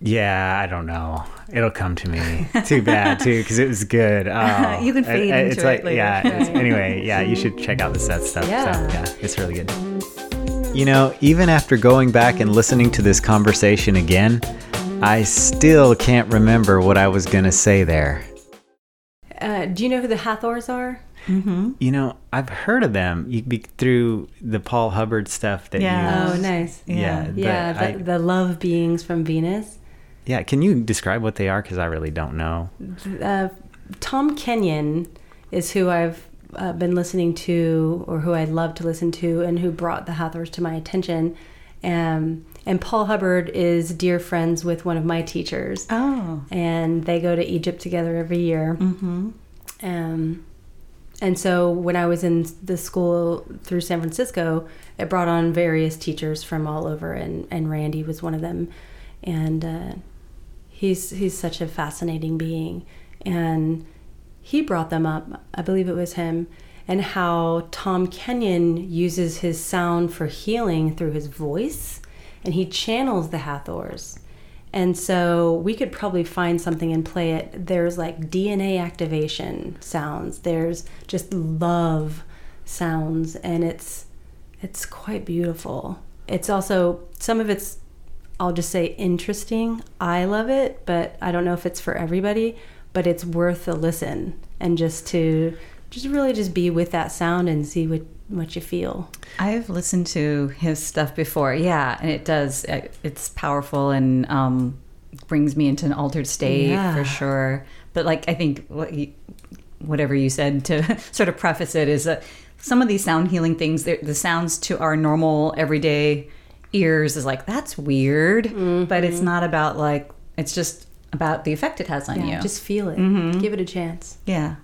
yeah, I don't know. It'll come to me. Too bad too, because it was good. (laughs) Oh, you can fade I, into it's like, later. Yeah. It's, anyway, yeah, you should check out the Seth stuff. Yeah. So, yeah, it's really good. You know, even after going back and listening to this conversation again, I still can't remember what I was gonna say there. Uh, do you know who the Hathors are? Mm-hmm. You know, I've heard of them you, be, through the Paul Hubbard stuff that yeah. you. Oh, nice. Yeah, yeah, yeah the, I, the love beings from Venus. Yeah, can you describe what they are? Because I really don't know. Uh, Tom Kenyon is who I've uh, been listening to, or who I'd love to listen to, and who brought the Hathors to my attention. Um, and Paul Hubbard is dear friends with one of my teachers. Oh. And they go to Egypt together every year. Mm-hmm. Um, and so when I was in the school through San Francisco, it brought on various teachers from all over, and, and Randy was one of them. And uh, he's he's such a fascinating being. And he brought them up i believe it was him and how tom kenyon uses his sound for healing through his voice and he channels the hathors. And so we could probably find something and play it. There's like dna activation sounds. There's just love sounds and it's it's quite beautiful. It's also some of it's I'll just say interesting. I love it, but I don't know if it's for everybody, but it's worth a listen and just to just really just be with that sound and see what what you feel. I've listened to his stuff before. Yeah, and it does uh, it's powerful and um brings me into an altered state yeah. for sure. But like I think what you, whatever you said to (laughs) sort of preface it is that some of these sound healing things, the sounds to our normal everyday ears is like that's weird mm-hmm. but it's not about like it's just about the effect it has on yeah, you just feel it mm-hmm. give it a chance yeah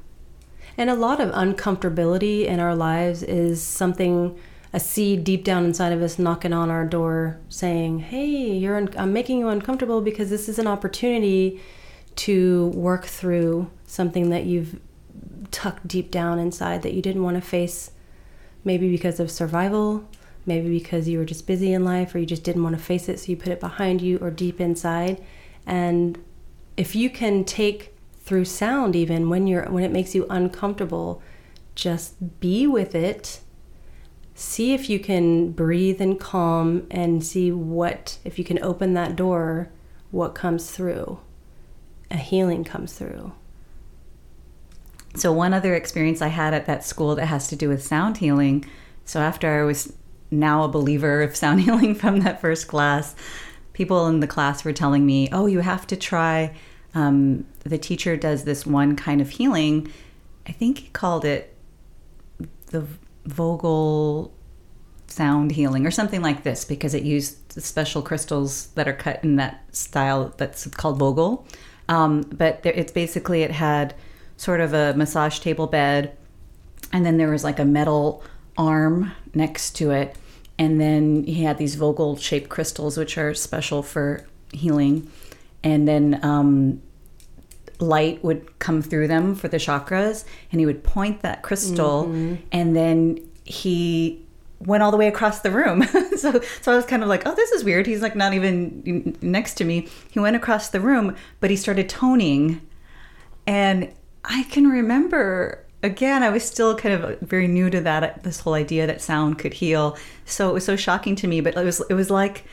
And a lot of uncomfortability in our lives is something, a seed deep down inside of us knocking on our door saying, Hey, you're un- I'm making you uncomfortable because this is an opportunity to work through something that you've tucked deep down inside that you didn't want to face, maybe because of survival, maybe because you were just busy in life or you just didn't want to face it, so you put it behind you or deep inside. And if you can take through sound even when you're when it makes you uncomfortable just be with it see if you can breathe and calm and see what if you can open that door what comes through a healing comes through So one other experience I had at that school that has to do with sound healing. So after I was now a believer of sound (laughs) healing from that first class, people in the class were telling me, "Oh, you have to try." Um, the teacher does this one kind of healing. I think he called it the Vogel sound healing or something like this because it used special crystals that are cut in that style that's called Vogel. Um, but there, it's basically it had sort of a massage table bed, and then there was like a metal arm next to it, and then he had these Vogel shaped crystals which are special for healing, and then um, light would come through them for the chakras and he would point that crystal and then he went all the way across the room. (laughs) So so i was kind of like oh this is weird. He's like not even next to me. He went across the room but he started toning. And i can remember again i was still kind of very new to that this whole idea that sound could heal so it was so shocking to me but it was it was like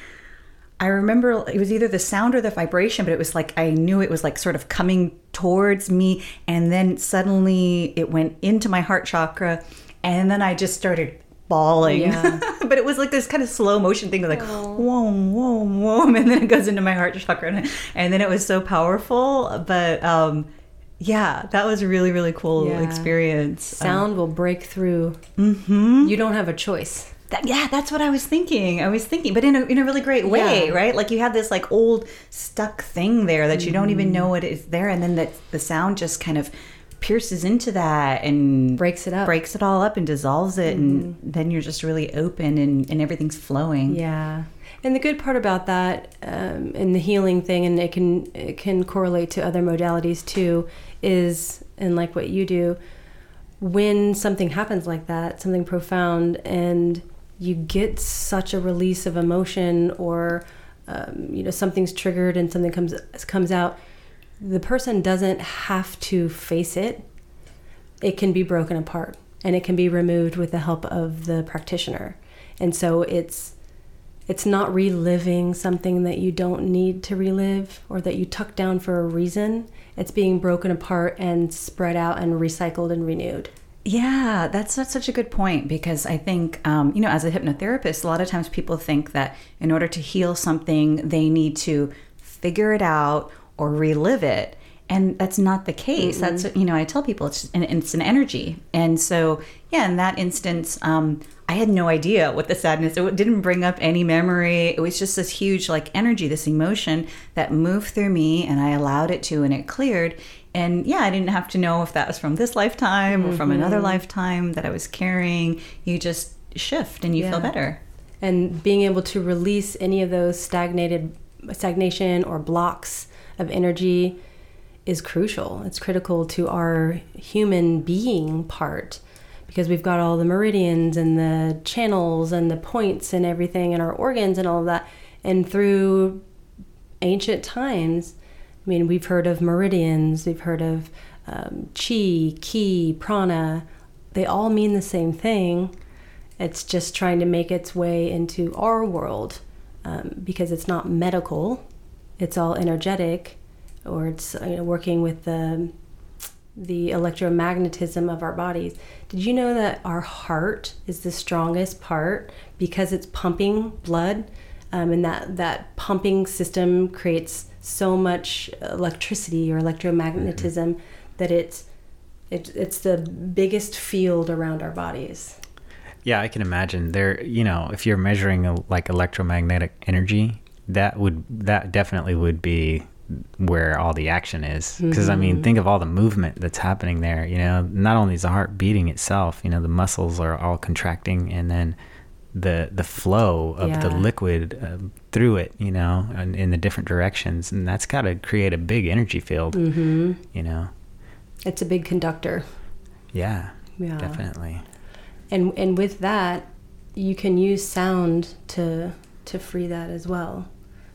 I remember it was either the sound or the vibration, but it was like I knew it was like sort of coming towards me, and then suddenly it went into my heart chakra, and then I just started bawling. Yeah. (laughs) but it was like this kind of slow motion thing, like whoa, whoa, whoa, and then it goes into my heart chakra, and, and then it was so powerful. But um, yeah, that was a really really cool Yeah. experience. Um, sound will break through mm-hmm. you don't have a choice That, yeah, that's what I was thinking. I was thinking, but in a, in a really great way, Yeah. right? Like you have this like old stuck thing there that you don't even mm-hmm. know what is there, and then that the sound just kind of pierces into that and Breaks it up. breaks it all up and dissolves it, and mm-hmm. then you're just really open and, and everything's flowing. Yeah, and the good part about that um, in the healing thing, and it can it can correlate to other modalities too, is and like what you do, when something happens like that, something profound, and you get such a release of emotion, or um, you know something's triggered and something comes comes out, the person doesn't have to face it. It can be broken apart, and it can be removed with the help of the practitioner, and so it's it's not reliving something that you don't need to relive or that you tuck down for a reason. It's being broken apart and spread out and recycled and renewed. Yeah, that's that's such a good point because I think um, you know as a hypnotherapist, a lot of times people think that in order to heal something, they need to figure it out or relive it, and that's not the case. That's you know I tell people it's an, it's an energy, and so yeah, in that instance, um, I had no idea what the sadness. It didn't bring up any memory. It was just this huge like energy, this emotion that moved through me, and I allowed it to, and it cleared. And yeah, I didn't have to know if that was from this lifetime or from another lifetime that I was carrying. You just shift and you feel better. And being able to release any of those stagnated stagnation or blocks of energy is crucial. It's critical to our human being part because we've got all the meridians and the channels and the points and everything and our organs and all of that. And through ancient times, I mean, we've heard of meridians, we've heard of um, chi, ki, prana. They all mean the same thing. It's just trying to make its way into our world um, because it's not medical. It's all energetic, or it's you know, working with the the electromagnetism of our bodies. Did you know that our heart is the strongest part because it's pumping blood, um, and that that pumping system creates so much electricity or electromagnetism that it's it, it's the biggest field around our bodies. Yeah, I can imagine there. You know, if you're measuring uh, like electromagnetic energy, that would that definitely would be where all the action is because i Mm-hmm. mean think of all the movement that's happening there you know not only is the heart beating itself you know the muscles are all contracting and then the the flow of the liquid uh, through it you know and in the different directions and that's got to create a big energy field hmm you know It's a big conductor. yeah Yeah. definitely And and with that, you can use sound to to free that as well.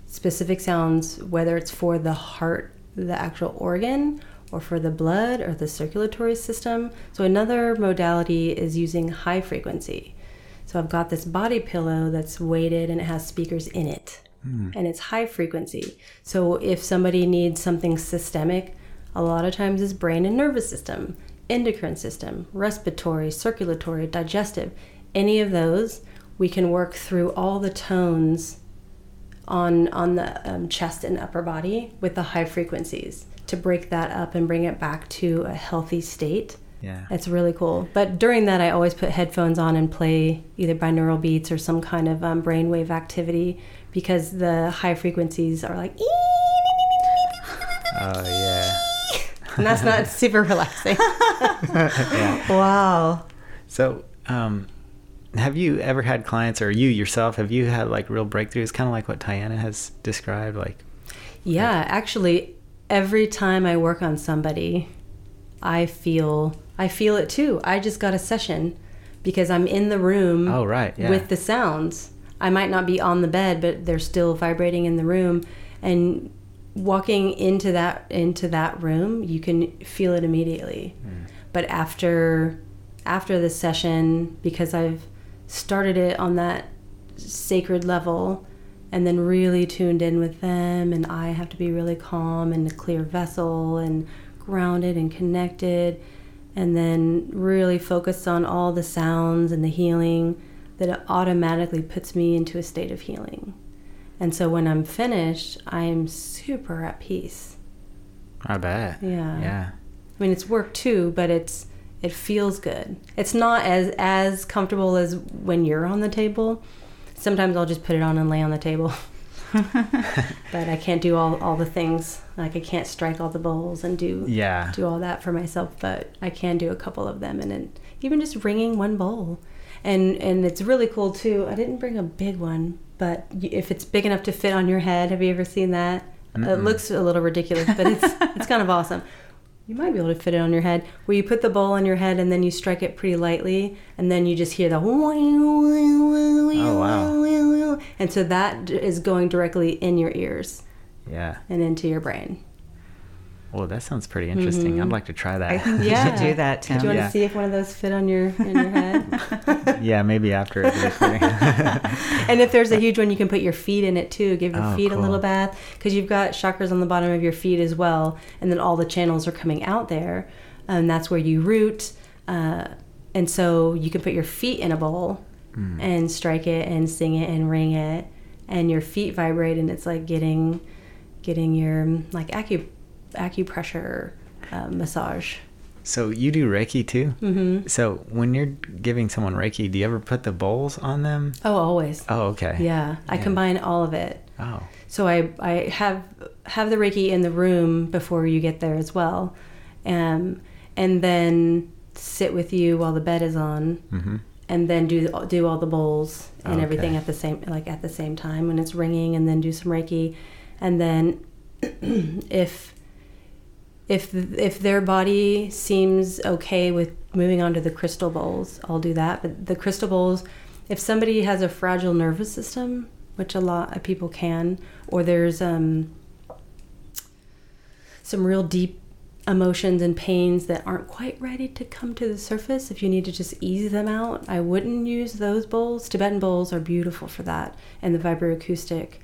Specific sounds, whether it's for the heart, the actual organ, or for the blood or the circulatory system. So another modality is using high frequency. So I've got this body pillow that's weighted and it has speakers in it. Hmm. And it's high frequency. So if somebody needs something systemic, a lot of times it's brain and nervous system, endocrine system, respiratory, circulatory, digestive. Any of those, we can work through all the tones on on the um, chest and upper body with the high frequencies to break that up and bring it back to a healthy state. yeah It's really cool. But during that, I always put headphones on and play either binaural beats or some kind of um, brainwave activity because the high frequencies are like, oh yeah and that's not super relaxing. yeah Wow. So, um, have you ever had clients, or you yourself, have you had like real breakthroughs, kind of like what Tiana has described? Like, Yeah, actually, every time I work on somebody, I feel I feel it too. I just got a session because I'm in the room oh right, yeah, with the sounds. I might not be on the bed, but they're still vibrating in the room and walking into that into that room, you can feel it immediately. Hmm. But after after the session because I've started it on that sacred level and then really tuned in with them and I have to be really calm and a clear vessel and grounded and connected and then really focused on all the sounds and the healing that it automatically puts me into a state of healing. And so when I'm finished, I'm super at peace. I bet. Yeah. yeah, I mean, it's work too, but it's it feels good. It's not as as comfortable as when you're on the table. Sometimes I'll just put it on and lay on the table. (laughs) (laughs) but I can't do all, all the things. Like I can't strike all the bowls and do yeah. do all that for myself, but I can do a couple of them and then even just ringing one bowl. And and it's really cool too. I didn't bring a big one, but if it's big enough to fit on your head, have you ever seen that? It Mm-mm. looks a little ridiculous, but it's (laughs) it's kind of awesome. You might be able to fit it on your head, where you put the bowl on your head and then you strike it pretty lightly, and then you just hear the Oh, wow. and so that is going directly in your ears Yeah. and into your brain. Well, that sounds pretty interesting. Mhm. I'd like to try that. I think (laughs) you Yeah. should do that, Tim. Do you want Yeah. to see if one of those fit on your in your head? (laughs) yeah, maybe after the recording. (laughs) and if there's a huge one, you can put your feet in it too. Give your Oh, feet a little bath because you've got chakras on the bottom of your feet as well, and then all the channels are coming out there, and that's where you root. Uh, and so you can put your feet in a bowl Mm. and strike it and sing it and ring it, and your feet vibrate, and it's like getting getting your like acu acupressure uh, massage. so you do Reiki too? hmm So when you're giving someone Reiki, do you ever put the bowls on them? Oh, always. Oh, okay. Yeah, I Yeah. combine all of it. Oh, So I, I have have the Reiki in the room before you get there as well, um, and then sit with you while the bed is on, mm-hmm. and then do do all the bowls and Okay. everything at the same like at the same time when it's ringing, and then do some Reiki, and then (clears throat) if if if their body seems okay with moving on to the crystal bowls, I'll do that. But the crystal bowls, if somebody has a fragile nervous system, which a lot of people can, or there's um, some real deep emotions and pains that aren't quite ready to come to the surface, if you need to just ease them out, I wouldn't use those bowls. Tibetan bowls are beautiful for that, and the vibroacoustic,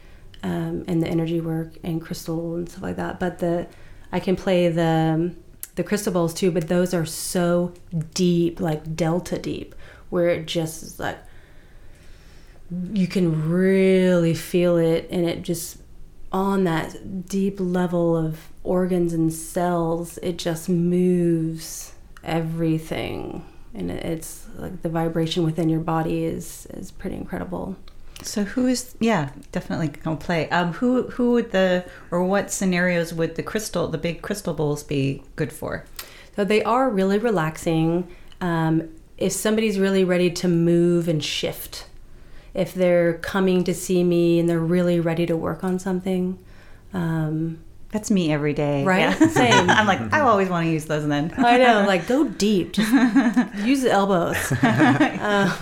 um, and the energy work and crystal and stuff like that. But the I can play the the crystal bowls too, but those are so deep, like delta deep, where it just is like you can really feel it and it just on that deep level of organs and cells it just moves everything. And it's like the vibration within your body is is pretty incredible So who is yeah, definitely gonna play. Um who who would the or what scenarios would the crystal the big crystal bowls be good for? So they are really relaxing. Um, if somebody's really ready to move and shift, if they're coming to see me and they're really ready to work on something, um, That's me every day. Right? Yeah. Same. (laughs) I'm like, I always want to use those and then. I know, like go (laughs) deep, just use the elbows. (laughs) Um,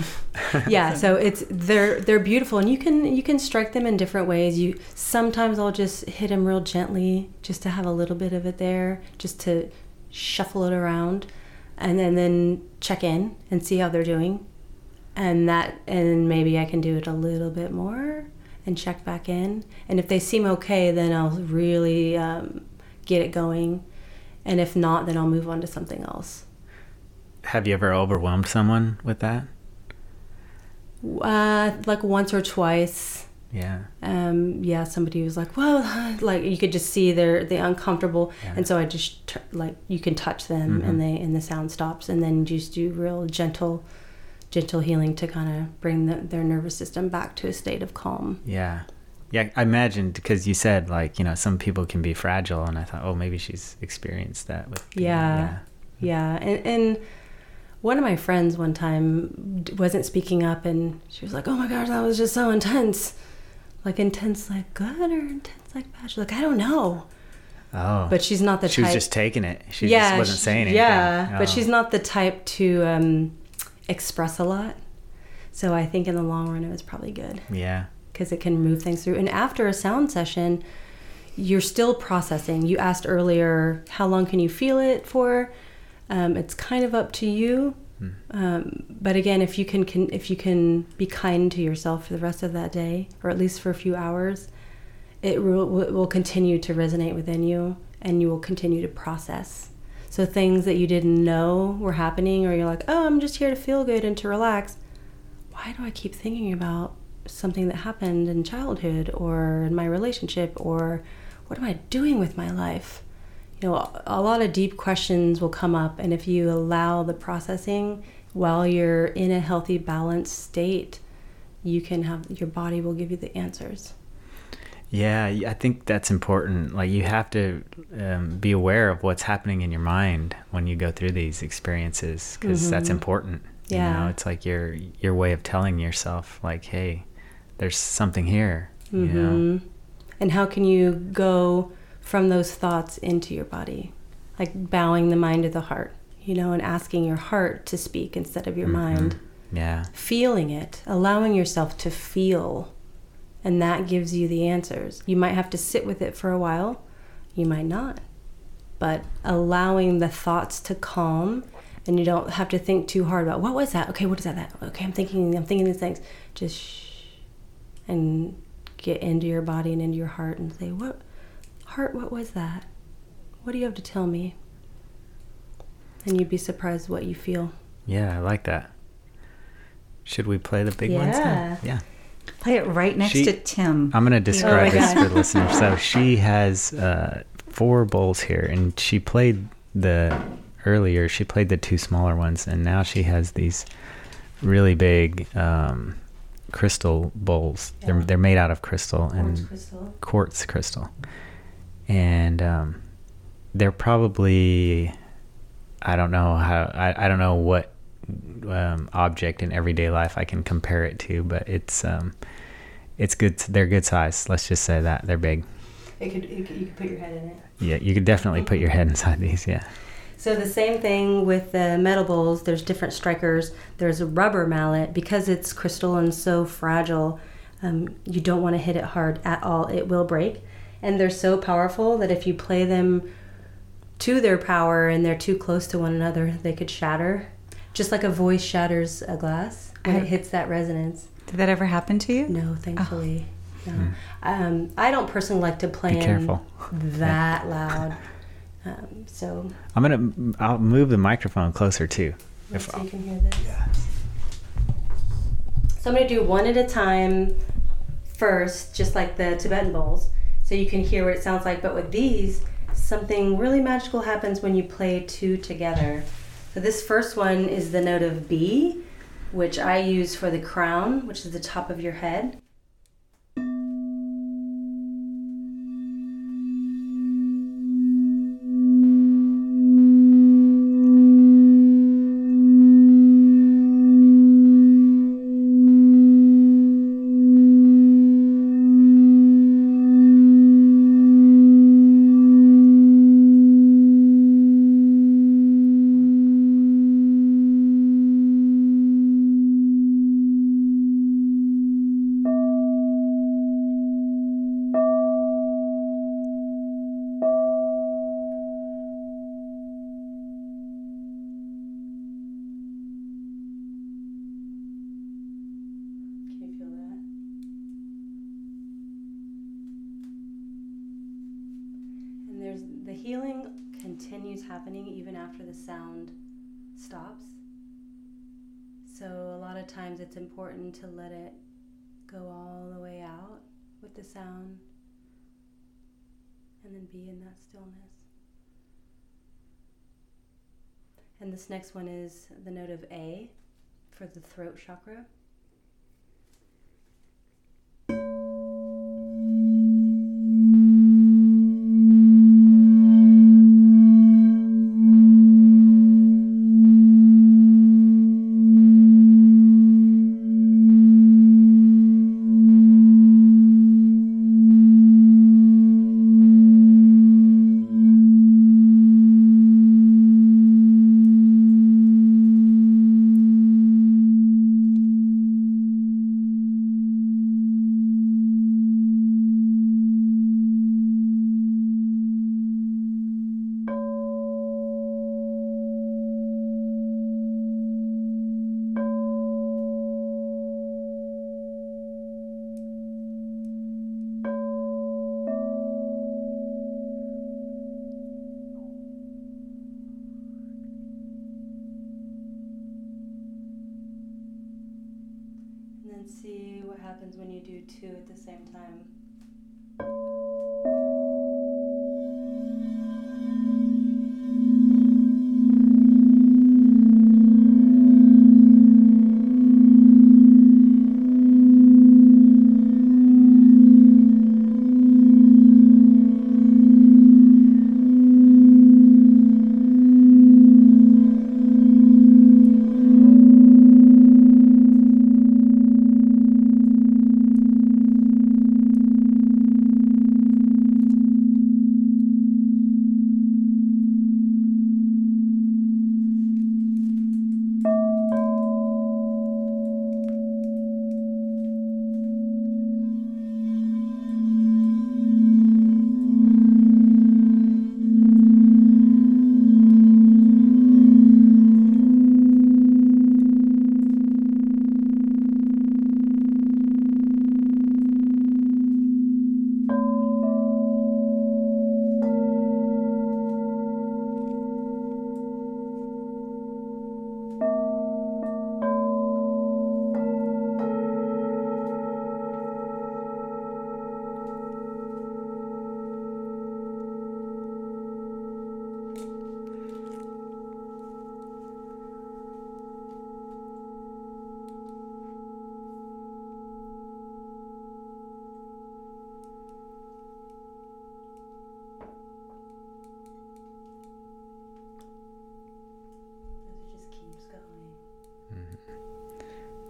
yeah, so it's they're they're beautiful, and you can you can strike them in different ways. You sometimes I'll just hit them real gently, just to have a little bit of it there, just to shuffle it around, and then then check in and see how they're doing, and that and maybe I can do it a little bit more and check back in, and if they seem okay, then I'll really um, get it going, and if not, then I'll move on to something else. Have you ever overwhelmed someone with that? Uh, like once or twice. Yeah. Um, yeah, somebody was like, "Well," (laughs) like you could just see they're they uncomfortable, Yeah. and so I just t- like you can touch them, Mhm. and they and the sound stops, and then just do real gentle, gentle healing to kind of bring the, their nervous system back to a state of calm. Yeah. Yeah, I imagined because you said like, you know, some people can be fragile and I thought, "Oh, maybe she's experienced that with being- Yeah. Yeah, and and one of my friends one time wasn't speaking up, and she was like, "Oh my gosh, that was just so intense." Like intense, like good or intense, like bad. She's like, I don't know. Oh. but she's not the she type. was just taking it. She yeah, just wasn't she- saying anything. Yeah, but Oh. she's not the type to um, express a lot. So I think in the long run, it was probably good Yeah. because it can move things through. And after a sound session, you're still processing. You asked earlier, how long can you feel it for? Um, it's kind of up to you. Hmm. Um, but again, if you can, can if you can be kind to yourself for the rest of that day, or at least for a few hours, it will, will continue to resonate within you, and you will continue to process. So things that you didn't know were happening, or you're like, oh, I'm just here to feel good and to relax. Why do I keep thinking about something that happened in childhood or in my relationship, or what am I doing with my life? you know, a lot of deep questions will come up, and if you allow the processing while you're in a healthy, balanced state, you can have your body will give you the answers. Yeah, I think that's important. Like you have to um, be aware of what's happening in your mind when you go through these experiences because that's Mhm. important. You Yeah. know, it's like your your way of telling yourself like, "Hey, there's something here." You know. Mhm. And how can you go from those thoughts into your body? Like bowing the mind to the heart, you know, and asking your heart to speak instead of your Mhm. mind. Yeah. feeling it, allowing yourself to feel, and that gives you the answers. You might have to sit with it for a while, you might not, but allowing the thoughts to calm, and you don't have to think too hard about what was that. Okay, what is that? That okay, I'm thinking, I'm thinking these things. Just shh, and get into your body and into your heart and say, what heart? What was that? What do you have to tell me? And you'd be surprised what you feel. Yeah, I like that. Should we play the big ones Yeah. now? Yeah. Play it right next She- to Tim. I'm going to describe my this God. for listeners. So she has uh, four bowls here, and she played the earlier. She played the two smaller ones, and now she has these really big um, crystal bowls. They're they're made out of crystal and crystal. quartz crystal, and um, they're probably I don't know how I, I don't know what um, object in everyday life I can compare it to, but it's um, it's good. They're good size. Let's just say that they're big. It could, you could you could put your head in it. Yeah, you could definitely put your head inside these. Yeah. So the same thing with the metal bowls. There's different strikers. There's a rubber mallet because it's crystal and so fragile. Um, you don't want to hit it hard at all. It will break, and they're so powerful that if you play them to their power and they're too close to one another, they could shatter. Just like a voice shatters a glass when it hits that resonance. Did that ever happen to you? No, thankfully. No. Um, I don't personally like to play Hmm. Be careful. that loud. Um, so, I'm gonna. I'll move the microphone closer too. If so you can hear this. Yeah. So I'm going to do one at a time first, just like the Tibetan bowls, so you can hear what it sounds like. But with these, something really magical happens when you play two together. So this first one is the note of B, which I use for the crown, which is the top of your head. To let it go all the way out with the sound and then be in that stillness. And this next one is the note of A for the throat chakra.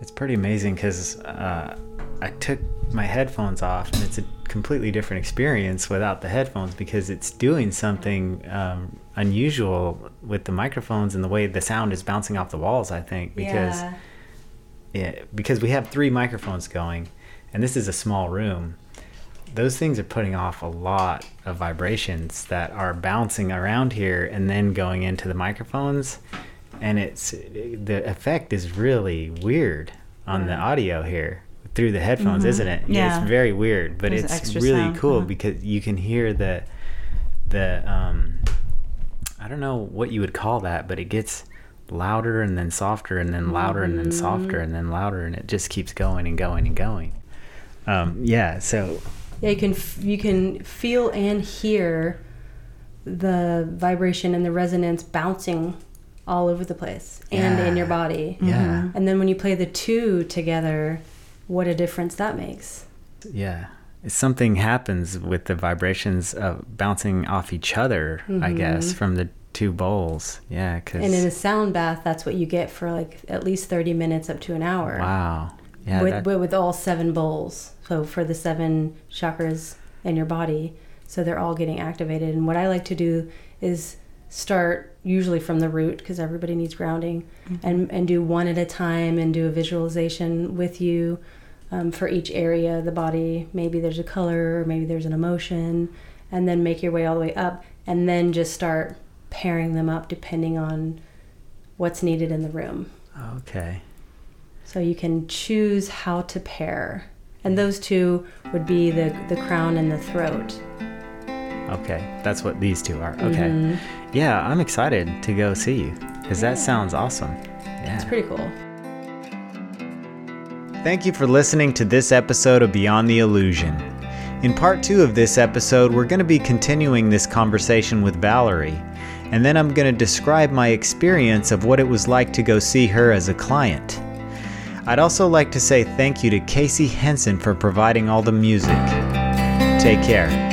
It's pretty amazing because uh, I took my headphones off and it's a completely different experience without the headphones because it's doing something um, unusual with the microphones and the way the sound is bouncing off the walls. I think because yeah. yeah, because we have three microphones going, and this is a small room. Those things are putting off a lot of vibrations that are bouncing around here and then going into the microphones, and it's the effect is really weird on the audio here through the headphones, Mhm. isn't it? Yeah. it's very weird, but There's it's really sound, cool huh? because you can hear the the um I don't know what you would call that, but it gets louder and then softer and then louder and then softer and then louder and it just keeps going and going and going. Um, yeah, so Yeah, you can f- you can feel and hear the vibration and the resonance bouncing all over the place and in your Yeah. body. yeah, mm-hmm. And then when you play the two together, what a difference that makes. yeah. Something happens with the vibrations of bouncing off each other, I mm-hmm. guess, from the two bowls. Yeah, because And in a sound bath, that's what you get for like at least 30 minutes up to an hour. wow, yeah, with, that- with all seven bowls. So for the seven chakras in your body, so they're all getting activated. And what I like to do is start usually from the root because everybody needs grounding, and and do one at a time and do a visualization with you um, for each area of the body. Maybe there's a color, or maybe there's an emotion, and then make your way all the way up, and then just start pairing them up depending on what's needed in the room. okay. So you can choose how to pair. And those two would be the, the crown and the throat. Okay, that's what these two are. Okay. Mhm. Yeah, I'm excited to go see you because that sounds awesome. Yeah. It's pretty cool. Thank you for listening to this episode of Beyond the Illusion. In part two of this episode, we're going to be continuing this conversation with Valerie, and then I'm going to describe my experience of what it was like to go see her as a client. I'd also like to say thank you to Casey Henson for providing all the music. Take care.